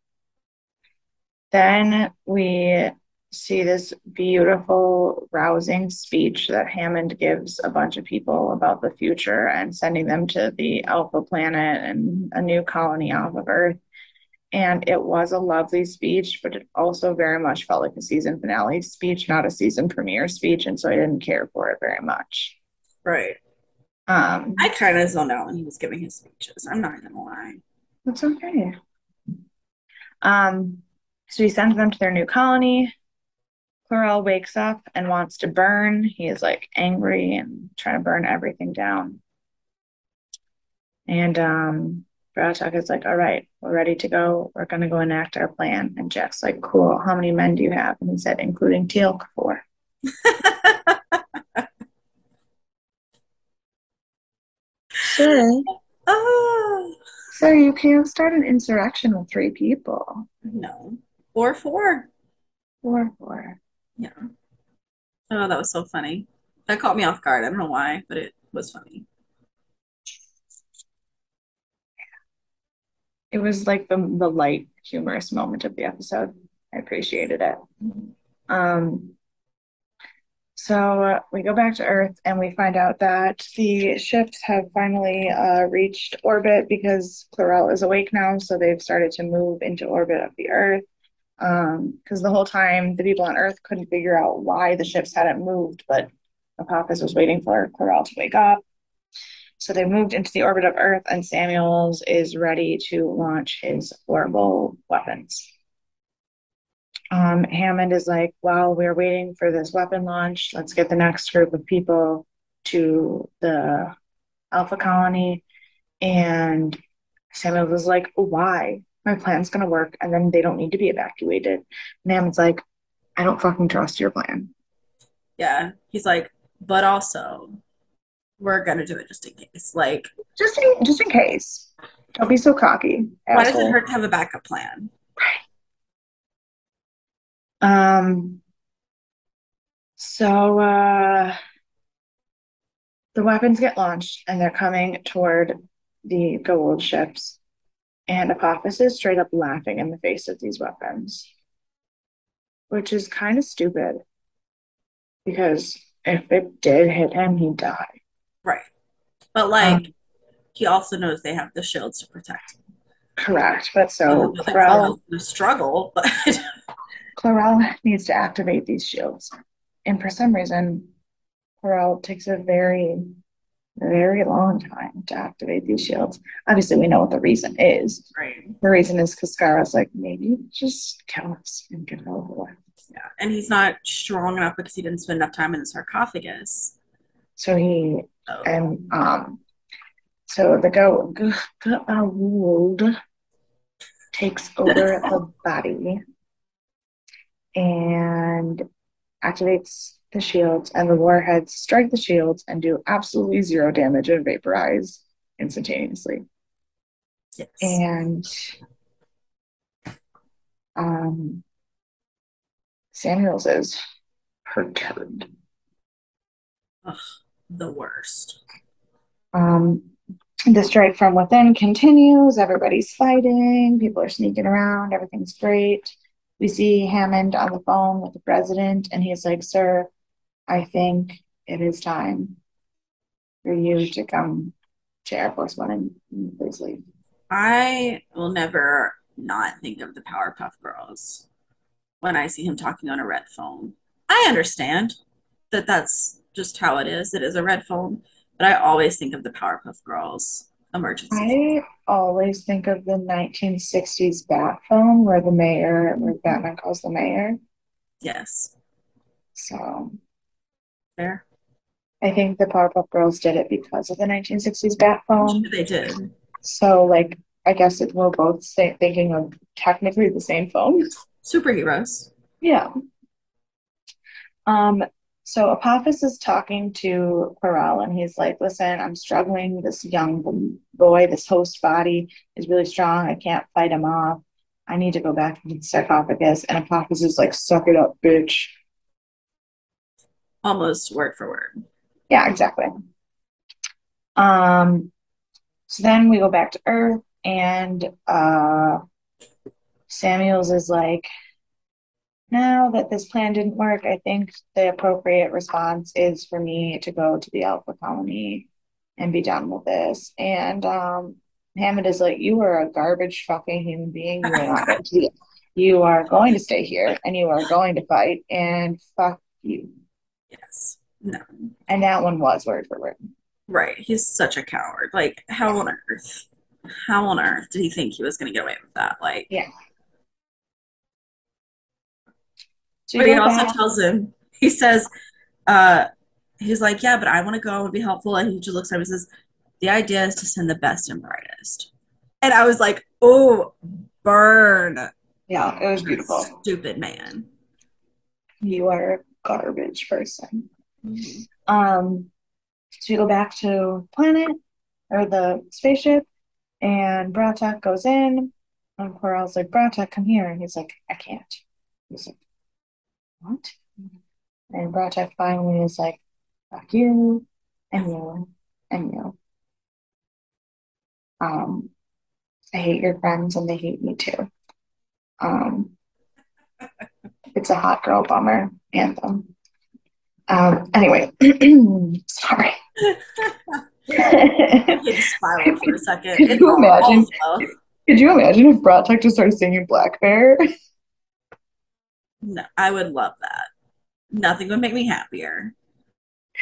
then we see this beautiful, rousing speech that Hammond gives a bunch of people about the future and sending them to the Alpha planet and a new colony off of Earth. And it was a lovely speech, but it also very much felt like a season finale speech, not a season premiere speech. And so I didn't care for it very much. Right. Um, I kind of zoned out when he was giving his speeches. I'm not gonna lie. That's okay. Um, so he sends them to their new colony. Klorel wakes up and wants to burn. He is like angry and trying to burn everything down. And um, Bra'tac is like, all right, we're ready to go. We're gonna go enact our plan. And Jack's like, cool. How many men do you have? And he said, including Teal'c, four. Sure. oh So you can't start an insurrection with three people. no, Or four. Four, four. Yeah. Oh, that was so funny. That caught me off guard. I don't know why, but it was funny. It was like the the light, humorous moment of the episode. I appreciated it. Um, so uh, we go back to Earth and we find out that the ships have finally uh, reached orbit because Klorel is awake now, so they've started to move into orbit of the Earth. Um, because the whole time the people on Earth couldn't figure out why the ships hadn't moved, but Apophis was waiting for Klorel to wake up. So they moved into the orbit of Earth, and Samuels is ready to launch his horrible weapons. Um, Hammond is like, while we're waiting for this weapon launch, let's get the next group of people to the Alpha Colony. And Samuels is like, why? My plan's gonna work, and then they don't need to be evacuated. And Hammond's like, I don't fucking trust your plan. Yeah. He's like, but also, we're gonna do it just in case. Like, Just in, just in case. Don't be so cocky. why does it hurt to have a backup plan? Um, so uh the weapons get launched and they're coming toward the gold ships. And Apophis is straight up laughing in the face of these weapons, which is kind of stupid because if it did hit him, he'd die. Right. But like, Um, he also knows they have the shields to protect him. correct. But so Like, Klorel, Klorel's struggle, but Klorel needs to activate these shields. And for some reason, Klorel takes a very, very long time to activate these shields. Obviously, we know what the reason is. right. The reason is because Skaara's like, maybe just kill us and get it over with. Yeah. And he's not strong enough because he didn't spend enough time in the sarcophagus. So he So, and um, so the go Goa'uld takes over the body and activates the shields, and the warheads strike the shields and do absolutely zero damage and vaporize instantaneously. yes. And um, Samuels is perturbed. Ugh, the worst. Um, the strike from within continues. Everybody's fighting. People are sneaking around. Everything's great. We see Hammond on the phone with the president, and he's like, Sir, I think it is time for you to come to Air Force One and and please leave. I will never not think of the Powerpuff Girls when I see him talking on a red phone. I understand that that's just how it is. It is a red phone, but I always think of the Powerpuff Girls emergency. I always think of the 1960s bat phone where the mayor, where Batman calls the mayor. Yes, So fair. I think the Powerpuff Girls did it because of the 1960s bat phone. sure they did. So, like, I guess it, we're both say, thinking of technically the same phone. Superheroes. Yeah. Um, so Apophis is talking to Klorel, and he's like, "Listen, I'm struggling. This young boy, this host body is really strong. I can't fight him off. I need to go back into the sarcophagus." And Apophis is like, "Suck it up, bitch." Almost word for word. Yeah, exactly. Um, so then we go back to Earth, and uh, Samuels is like, now that this plan didn't work, I think the appropriate response is for me to go to the Alpha Colony and be done with this. And um, Hammond is like, you are a garbage fucking human being. You are not you are going to stay here and you are going to fight and fuck you. Yes. No. And that one was word for word. Right. He's such a coward. Like, how on earth? How on earth did he think he was going to get away with that? Like, Yeah. But he also back. tells him, he says, uh, he's like, yeah, but I want to go and be helpful. And he just looks at him and says, the idea is to send the best and brightest. And I was like, oh, burn. Yeah, it was beautiful. Stupid man. You are garbage person. Um, so you go back to planet or the spaceship, and Bra'tac goes in, and Klorel's like, Bra'tac, come here. And he's like, I can't. He's like, What? And Bra'tac finally is like, Fuck you, and you, and you. Um, I hate your friends, and they hate me too. Um, it's a hot girl bummer anthem. Um, anyway, sorry. For a second. Could It's you imagine? Could you imagine if Bra'tac just started singing blackbear? No, I would love that. Nothing would make me happier.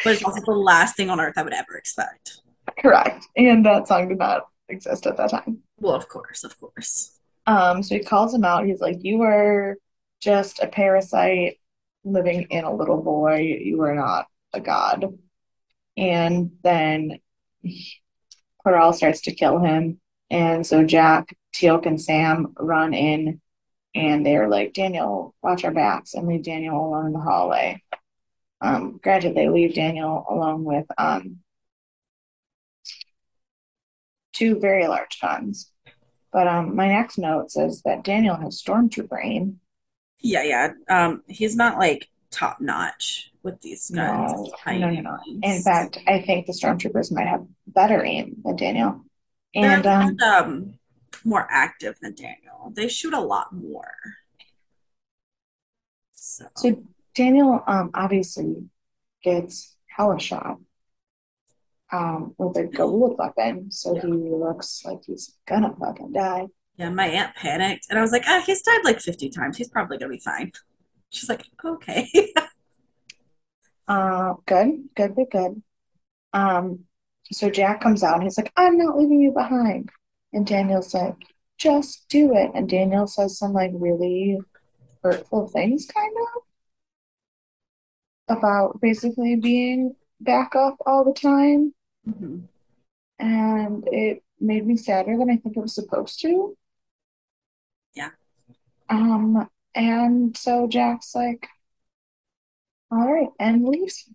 But it's also the last thing on earth I would ever expect. Correct. And that song did not exist at that time. Well, of course, of course. Um, so he calls him out. He's like, You were just a parasite living in a little boy. You are not a god. And then Klorel starts to kill him. And so Jack, Teal'c, and Sam run in and they're like, Daniel, watch our backs and leave Daniel alone in the hallway. Um, granted, they leave Daniel alone with um, two very large guns. But um, my next note says that Daniel has stormtrooper aim. Yeah, yeah. Um, he's not like top notch with these guns. No, no, no, no. In fact, I think the stormtroopers might have better aim than Daniel. And They're um, um, more active than Daniel. They shoot a lot more. So, so Daniel um obviously gets hella shot um with a gold weapon, so yeah. he looks like he's gonna fucking die. Yeah, my aunt panicked and I was like, ah, he's died like 50 times. He's probably gonna be fine. She's like, okay. Uh, good, good, good, good. Um, so Jack comes out and he's like, I'm not leaving you behind. And Daniel's like, just do it. And Daniel says some like really hurtful things, kind of, about basically being back up all the time. Mhm. And it made me sadder than I think it was supposed to. Yeah. Um, and so Jack's like, all right, and leaves.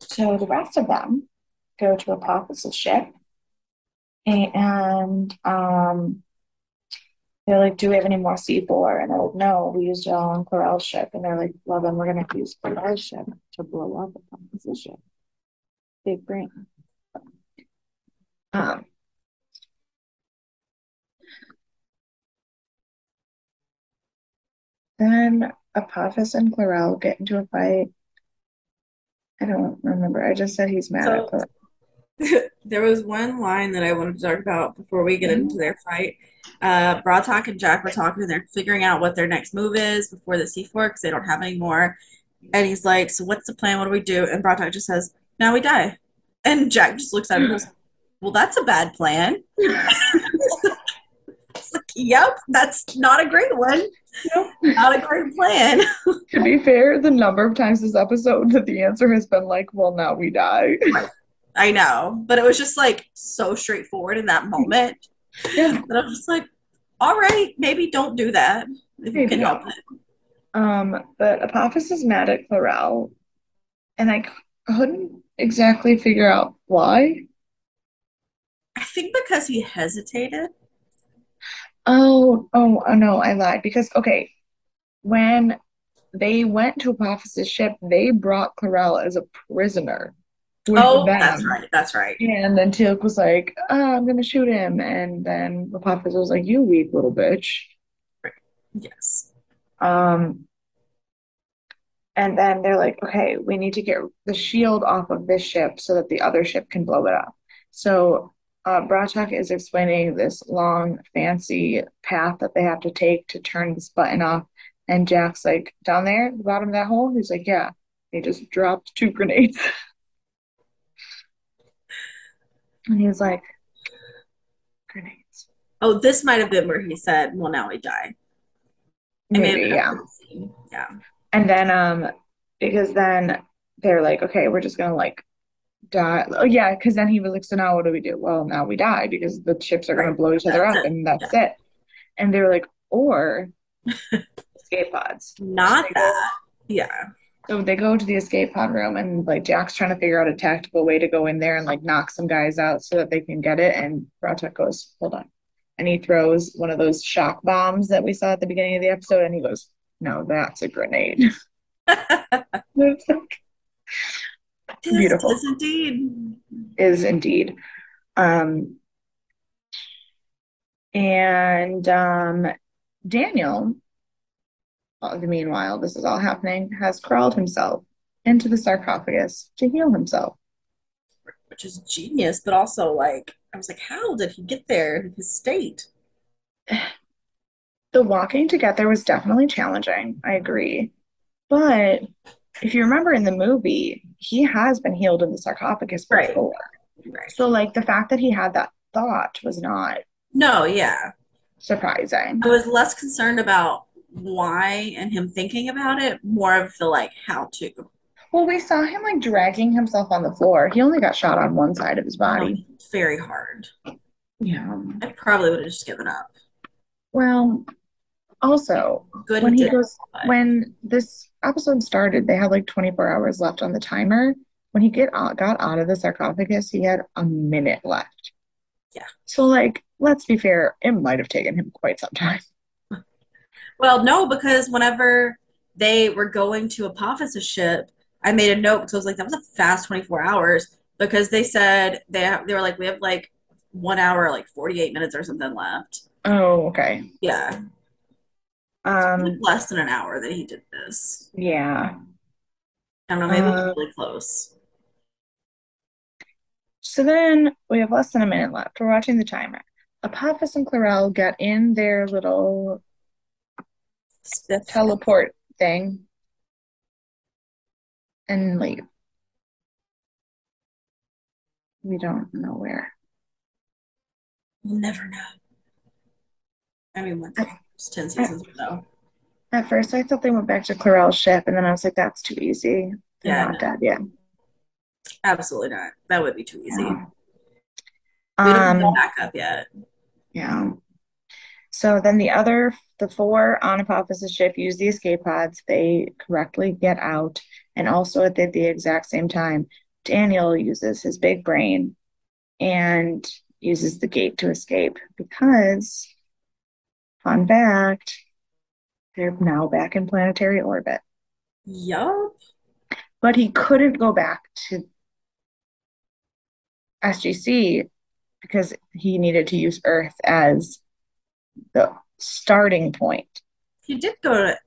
So the rest of them go to Apophis's ship and um they're like, Do we have any more C4? And they're like, No, we used it all on Klorel's ship. And they're like, Well, then we're gonna use Klorel's ship to blow up Apophis's ship. Big brain. Um, then Apophis and Klorel get into a fight. I don't remember. I just said he's mad So at Klorel. there was one line that I wanted to talk about before we get into their fight. Uh, Bra'tac and Jack were talking, and they're figuring out what their next move is before the C4 because they don't have any more. And he's like, So what's the plan? What do we do? And Bra'tac just says, Now we die. And Jack just looks at him and goes, Well, that's a bad plan. It's like, yep, that's not a great one. Nope. Not a great plan. To be fair, the number of times this episode that the answer has been like, well, now we die. I know, but it was just like so straightforward in that moment Yeah. that I was just like, all right, maybe don't do that if you can help it. Um, but Apophis is mad at Klorel, and I couldn't exactly figure out why. I think because he hesitated. Oh, oh, oh no, I lied. Because, okay, when they went to Apophis's ship, they brought Klorel as a prisoner Oh, that's right. That's right. And then Teal'c was like, oh, I'm gonna shoot him. And then Apophis was like, you weak little bitch. Yes. Um, and then they're like, okay, we need to get the shield off of this ship so that the other ship can blow it up. So uh, Bra'tac is explaining this long, fancy path that they have to take to turn this button off. And Jack's like, down there, at the bottom of that hole? He's like, yeah. They just dropped two grenades. And he was like, grenades. Oh, this might have been where he said, "Well, now we die." Maybe, yeah. after the scene. Yeah. And then, um, because then they're like, okay, we're just gonna like die. Oh, yeah, because then he was like, so now what do we do? Well, now we die because the ships are gonna blow each other That's up, it. and that's Yeah. it. And they were like, or escape pods. Not go- that. Yeah. So they go to the escape pod room, and like Jack's trying to figure out a tactical way to go in there and like knock some guys out so that they can get it. And Bra'tac goes, hold on. And he throws one of those shock bombs that we saw at the beginning of the episode, and he goes, no, that's a grenade. It's like, Beautiful. is indeed. is indeed. Um, and um, Daniel, uh, meanwhile, this is all happening, has crawled himself into the sarcophagus to heal himself. Which is genius, but also like I was like, how did he get there in his state? the walking together was definitely challenging. I agree. But if you remember in the movie, he has been healed in the sarcophagus Right. before. Right. So, like, the fact that he had that thought was not No, yeah. surprising. I was less concerned about why and him thinking about it, more of the like how to. Well, we saw him like dragging himself on the floor. He only got shot on one side of his body. Um, very hard. Yeah. I probably would have just given up. Well, also, Good when he goes, when this episode started, they had like 24 hours left on the timer. When he get out, got out of the sarcophagus, he had a minute left. Yeah. So, like, let's be fair, it might have taken him quite some time. Well, no, because whenever they were going to Apophis's ship, I made a note because I was like, that was a fast 24 hours because they said they have, they were like, we have like one hour, like 48 minutes or something left. Oh, okay. Yeah, Um, less than an hour that he did this. yeah. I don't know, maybe Uh, really close. So then we have less than a minute left. We're watching the timer. Apophis and Klorel get in their little Spiff. teleport thing and leave. We don't know where. We'll never know. I mean, what it's 10 seasons ago. At first, I thought they went back to Klorel's ship, and then I was like, that's too easy. They're Yeah, not no. dead yet. Absolutely not. That would be too easy. Yeah. We don't have Um, the backup yet. yeah. So then the other, the four on Apophis's ship use the escape pods. They correctly get out. And also at the, the exact same time, Daniel uses his big brain and uses the gate to escape because, fun fact, they're now back in planetary orbit. Yup. But he couldn't go back to SGC because he needed to use Earth as the starting point. He did go to.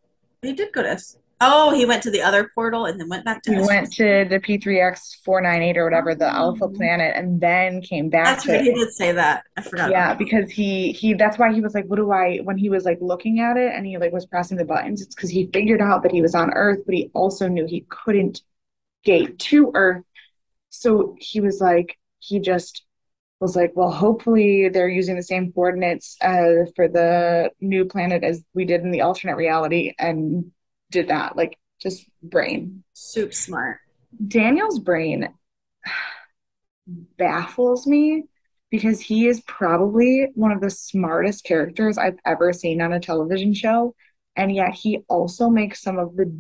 He did go to. Oh, he went to the other portal and then went back to. He went to the P3X498 or whatever, the Alpha Oh. planet, and then came back That's right. He did say that. I forgot. Yeah, because he he that's why he was like, what do I when he was like looking at it and he like was pressing the buttons, it's because he figured out that he was on Earth, but he also knew he couldn't gate to Earth. So he was like, he just was like, well, hopefully they're using the same coordinates uh, for the new planet as we did in the alternate reality, and did that. Like just brain. Soup smart. Daniel's brain baffles me because he is probably one of the smartest characters I've ever seen on a television show, and yet he also makes some of the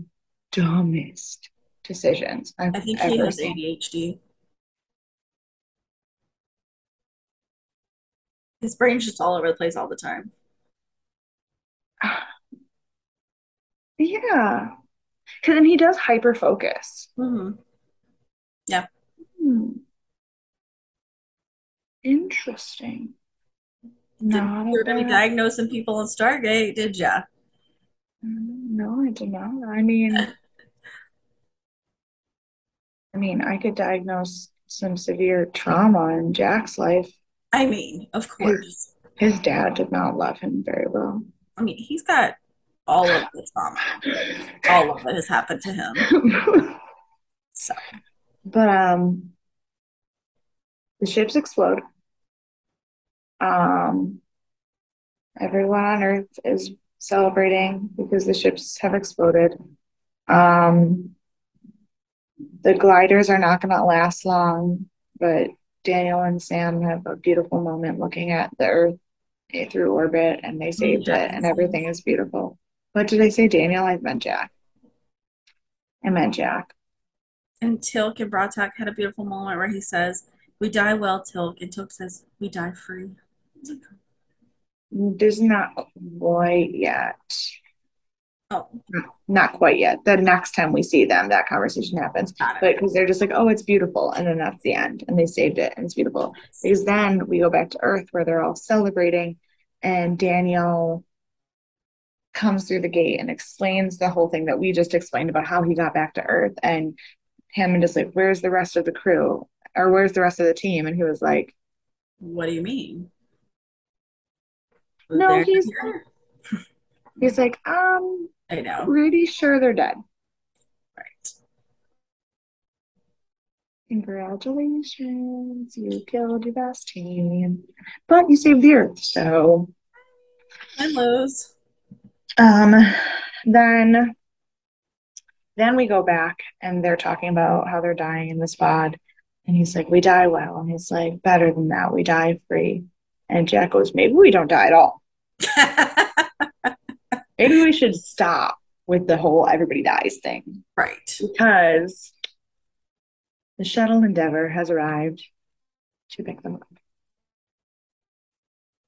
dumbest decisions I've I think he has seen. ADHD. His brain's just all over the place all the time. Yeah, because then he does hyper focus. hmm Hmm. Interesting. Not Didn't a you any bad- diagnosing people in Stargate, did ya? No, I did not. I mean, I mean, I could diagnose some severe trauma in Jack's life. I mean, of course. His dad did not love him very well. I mean, he's got all of the trauma. All of it has happened to him. So But um, the ships explode. Um, everyone on Earth is celebrating because the ships have exploded. Um, the gliders are not going to last long, but Daniel and Sam have a beautiful moment looking at the Earth through orbit, and they saved Jack it, and everything is beautiful. What did I say, Daniel? I meant Jack. I meant Jack. and Teal'c and Bra'tac had a beautiful moment where he says, "We die well, Teal'c," and Teal'c says, "We die free." There's not quite yet. Oh, Not quite yet. The next time we see them, that conversation happens. But because they're just like, oh, it's beautiful. And then that's the end. And they saved it and it's beautiful. Because then we go back to Earth where they're all celebrating and Daniel comes through the gate and explains the whole thing that we just explained about how he got back to Earth and him and just like, where's the rest of the crew? Or where's the rest of the team? And he was like, What do you mean? No, he's- here. He's like, um, I know. pretty sure they're dead. Right. Congratulations, you killed your best team, but you saved the earth. So, Lowe's. Um, then then we go back and they're talking about how they're dying in the spot, and he's like, "We die well," and he's like, "Better than that, we die free." And Jack goes, "Maybe we don't die at all. Maybe we should stop with the whole everybody dies thing right. because the shuttle Endeavor has arrived to pick them up."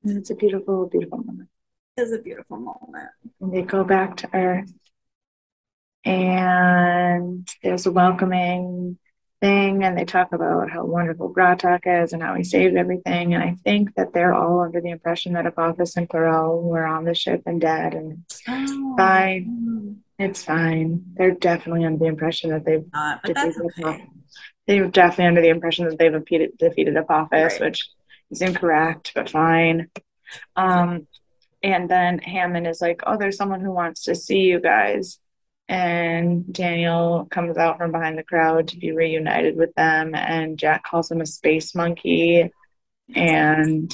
And it's a beautiful, beautiful moment. It's a beautiful moment. And they go back to Earth, and there's a welcoming thing, and they talk about how wonderful Bra'tac is and how he saved everything. And I think that they're all under the impression that Apophis and Klorel were on the ship and dead, and Oh. fine. it's fine. They're definitely under the impression that they've Not, but that's defeated okay. Apophis. They're definitely under the impression that they've defeated, defeated Apophis, Right. which is incorrect, but fine. Um, and then Hammond is like, "Oh, there's someone who wants to see you guys." And Daniel comes out from behind the crowd to be reunited with them, and Jack calls him a space monkey. And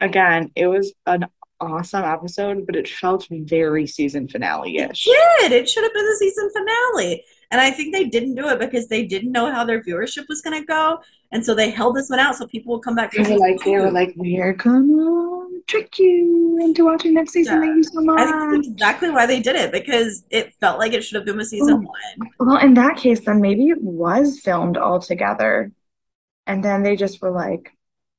again, it was an awesome episode, but it felt very season finale-ish. did. It should have been the season finale. And I think they didn't do it because they didn't know how their viewership was going to go. And so they held this one out so people will come back They were like, they were like, "We're gonna trick you into watching next season. Yeah. Thank you so I think much." that's exactly why they did it because it felt like it should have been with season one. Well, in that case, then maybe it was filmed all together. And then they just were like,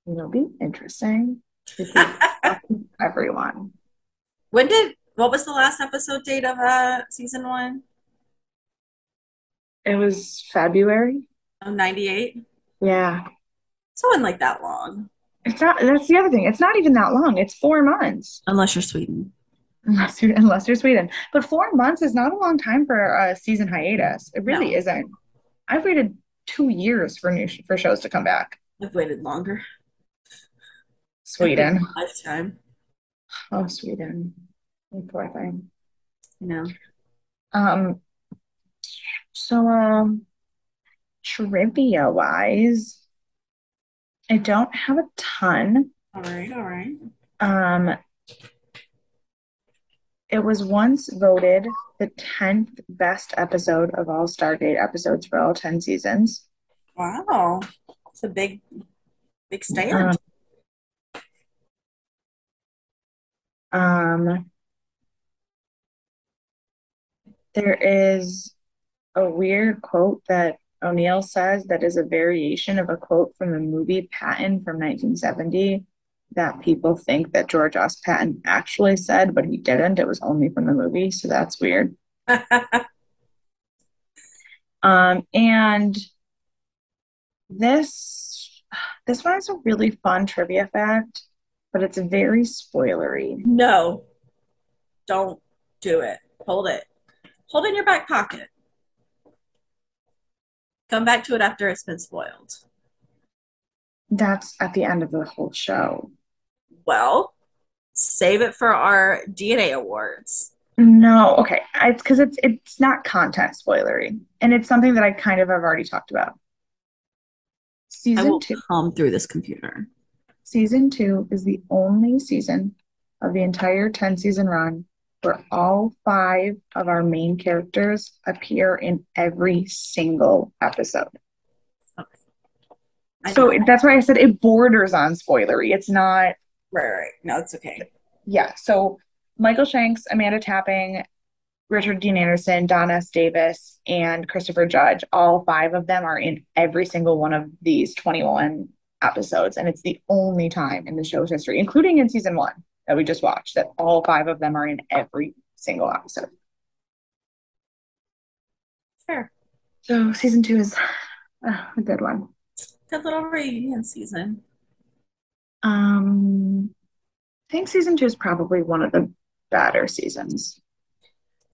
it'll be interesting to everyone. when did, what was the last episode date of uh, season one? It was February. Of 98? Yeah. So it wasn't like that long. It's not, that's the other thing. It's not even that long. It's four months. Unless you're Sweden. Unless you're, unless you're Sweden. But four months is not a long time for a season hiatus. It really No. isn't. I've waited two years for new for shows to come back. I've waited longer. Sweden. Lifetime. Oh, Sweden. Poor thing. You know. Um, so um, trivia wise, I don't have a ton. All right, all right. Um, it was once voted the 10th best episode of all Stargate episodes for all 10 seasons. Wow. It's a big, big stand. Um, um, there is a weird quote that O'Neill says that is a variation of a quote from the movie Patton from 1970 that people think that George S. Patton actually said, but he didn't. It was only from the movie, so that's weird. Um, and this this one is a really fun trivia fact, but it's very spoilery. no, don't do it. Hold it. Hold it in your back pocket. Come back to it after it's been spoiled. That's at the end of the whole show. Well, save it for our DNA awards. No, okay. It's because it's it's not content spoilery, and it's something that I kind of have already talked about. I Season will two, come through this computer. season two is the only season of the entire 10 season run where all five of our main characters appear in every single episode. I So that's why I said it borders on spoilery. It's not, right, right. No, it's okay. yeah. So Michael Shanks, Amanda Tapping, Richard Dean Anderson, Don S. Davis, and Christopher Judge, all five of them are in every single one of these 21 episodes. And it's the only time in the show's history, including in season one that we just watched, that all five of them are in every single episode. Sure. So season two is uh, a good one. Good little reunion season. Um, I think season two is probably one of the better seasons.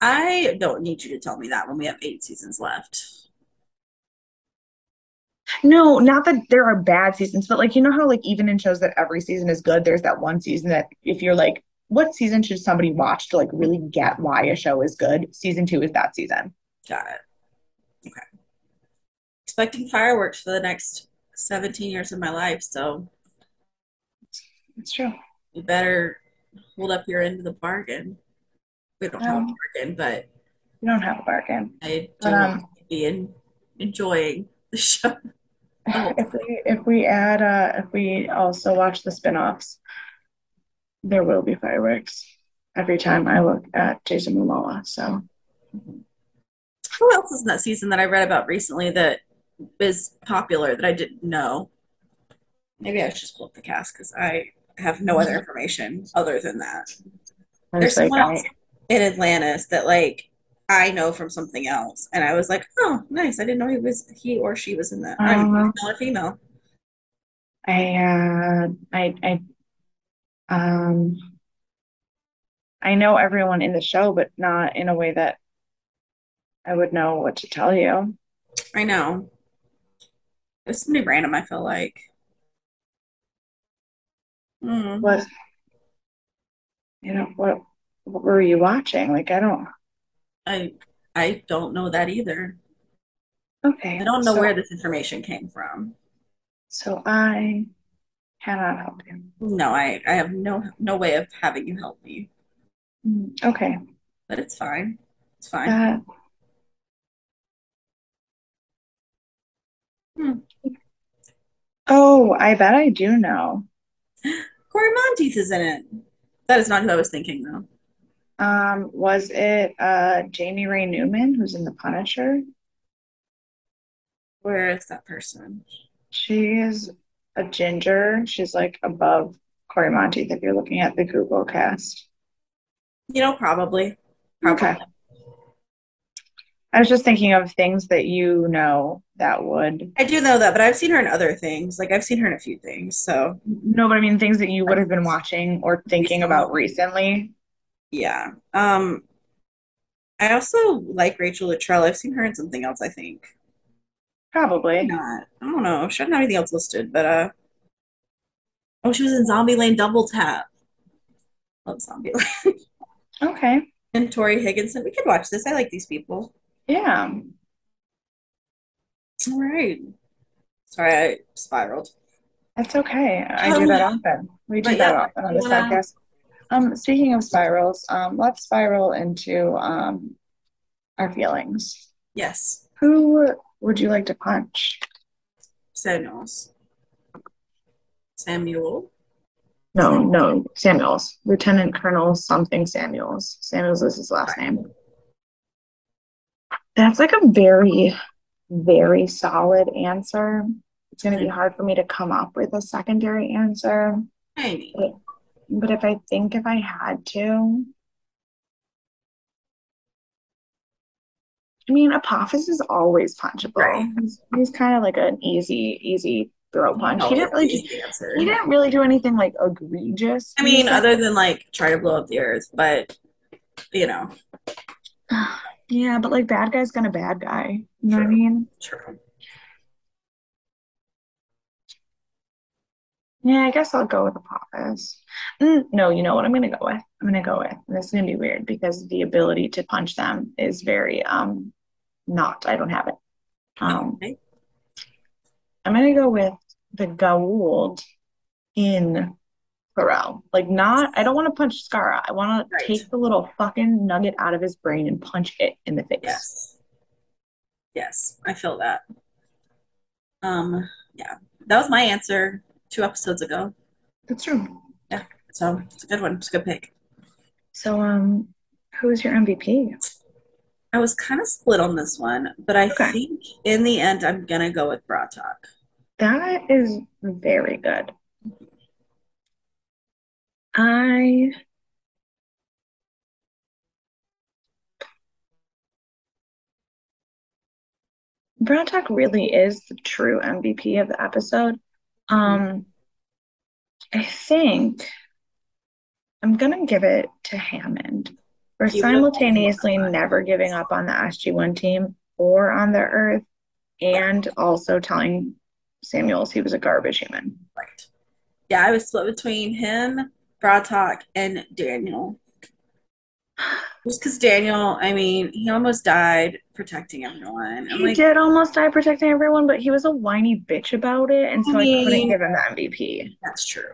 I don't need you to tell me that when we have eight seasons left. No, not that there are bad seasons, but like you know how like even in shows that every season is good, there's that one season that if you're like what season should somebody watch to like really get why a show is good? Season two is that season. Got it. Okay. Expecting fireworks for the next 17 years of my life, so It's true. you better hold up your end of the bargain. We don't have a Um, bargain, but we don't have a bargain. I do But um, be in, enjoying the show. Oh, if we if we add uh if we also watch the spin-offs, there will be fireworks every time I look at Jason Momoa. So who else is in that season that I read about recently that is popular that I didn't know? Maybe I should just pull up the cast because I have no other information other than that. There's like, someone I, else in Atlantis that like I know from something else, and I was like, oh, nice. I didn't know he was he or she was in that. I don't know, um, male or female. I uh I I um I know everyone in the show, but not in a way that I would know what to tell you. I know. It's somebody random. I feel like. Hmm. What you know, what what were you watching? Like I don't I I don't know that either. okay, I don't know so where this information came from. so I cannot help you. No, I I have no no way of having you help me, Mm, Okay. but it's fine. It's fine. Uh, Hmm. oh, I bet I do know. Cory Monteith is in it. That is not who I was thinking though. Um, was it uh Jaime Ray Newman who's in The Punisher? Where is that person? She is a ginger. She's like above Cory Monteith if you're looking at the Google cast. You know, probably. Okay. I was just thinking of things that you know that would I do know that, but I've seen her in other things. Like I've seen her in a few things. So no, but I mean things that you would have been watching or thinking about recently. Yeah. Um, I also like Rachel Luttrell. I've seen her in something else, I think. Probably. not. I don't know. She doesn't have anything else listed, but uh oh, she was in Zombieland Double Tap. Love Zombie Lane. Okay. And Tori Higginson. We could watch this. I like these people. Yeah. All right. Sorry, I spiraled. That's okay. I do Um, that often. We do that yeah, often on this wanna podcast. Um, speaking of spirals, um, let's spiral into um our feelings. yes, Who would you like to punch? Samuels. Samuel. No, no, Samuels. Lieutenant Colonel something Samuels. Samuels is his last name. That's like a very, very solid answer. It's going to be hard for me to come up with a secondary answer. Amy. But, but if I think if I had to, I mean, Apophis is always punchable. Right. He's, he's kind of like an easy, easy throw punch. No, He didn't really the do, easy answer. he didn't really do anything like egregious. I mean, other than like try to blow up the earth, but you know, Yeah, but like bad guy's gonna bad guy. You know what I mean? true. Yeah, I guess I'll go with Apophis. Mm, no, you know what I'm gonna go with? I'm gonna go with, and this is gonna be weird because the ability to punch them is very um not, I don't have it. Um, Okay. I'm gonna go with the Goa'uld in Klorel. Like not, I don't want to punch Skaara. I want to Right. take the little fucking nugget out of his brain and punch it in the face. Yes. Yes, I feel that. Um, yeah, that was my answer two episodes ago. That's true. Yeah, so it's a good one. It's a good pick. So, um, who's your MVP? I was kind of split on this one, but I Okay. think in the end, I'm gonna go with Bra'tac. That is very good. I Bra'tac really is the true MVP of the episode. Um, I think I'm gonna give it to Hammond for simultaneously never giving up on the SG1 team or on the Earth, and also telling Samuels he was a garbage human. Right. Yeah, I was split between him Bra'tac, and Daniel. Just because Daniel, I mean, he almost died protecting everyone. I'm He like, did almost die protecting everyone, but he was a whiny bitch about it, and so I couldn't give him the MVP. that's true.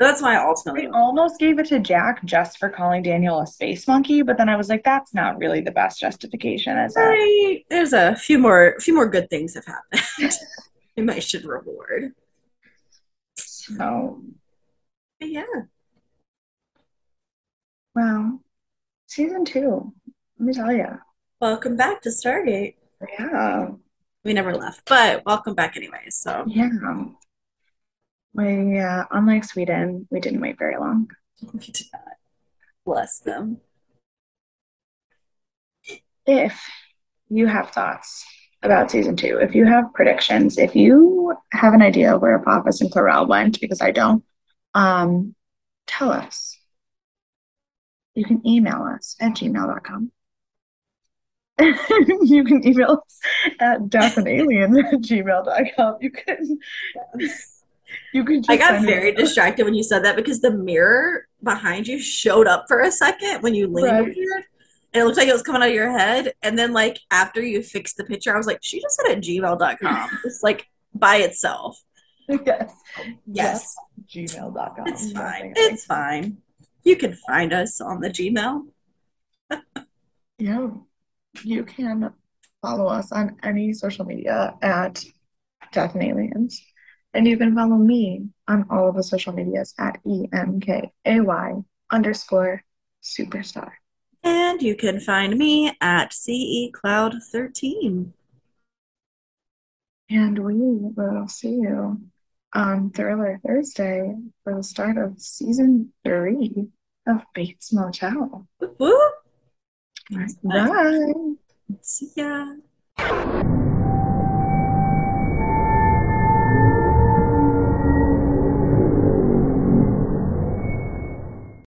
That's why I ultimately I almost gave it to Jack just for calling Daniel a space monkey, but then I was like, that's not really the best justification, is? Right. There's a few more, a few more good things have happened. we might should reward. So, But yeah, well, season two, let me tell you. welcome back to Stargate. Yeah, We never left, but welcome back anyway. So yeah. We, uh, unlike Sweden, we didn't wait very long. we did not bless them. If you have thoughts about season two, if you have predictions, if you have an idea where Apophis and Klorel went, because I don't, um, tell us. You can email us at gmail.com. you can email us at deathandaliens at gmail.com. You can you can just I got very distracted when you said that because the mirror behind you showed up for a second when you leaned Right. over. And it looked like it was coming out of your head. And then, like, after you fixed the picture, I was like, she just said at gmail.com. it's like by itself. Yes. Yes, Gmail.com. it's fine. It's fine. You can find us on the Gmail. Yeah. You can follow us on any social media at Death and Aliens. And you can follow me on all of the social medias at EMKAY underscore superstar. And you can find me at CE Cloud 13. And we will see you on Thriller Thursday for the start of season three of Bates Motel. Woo! Right, Bye. See ya.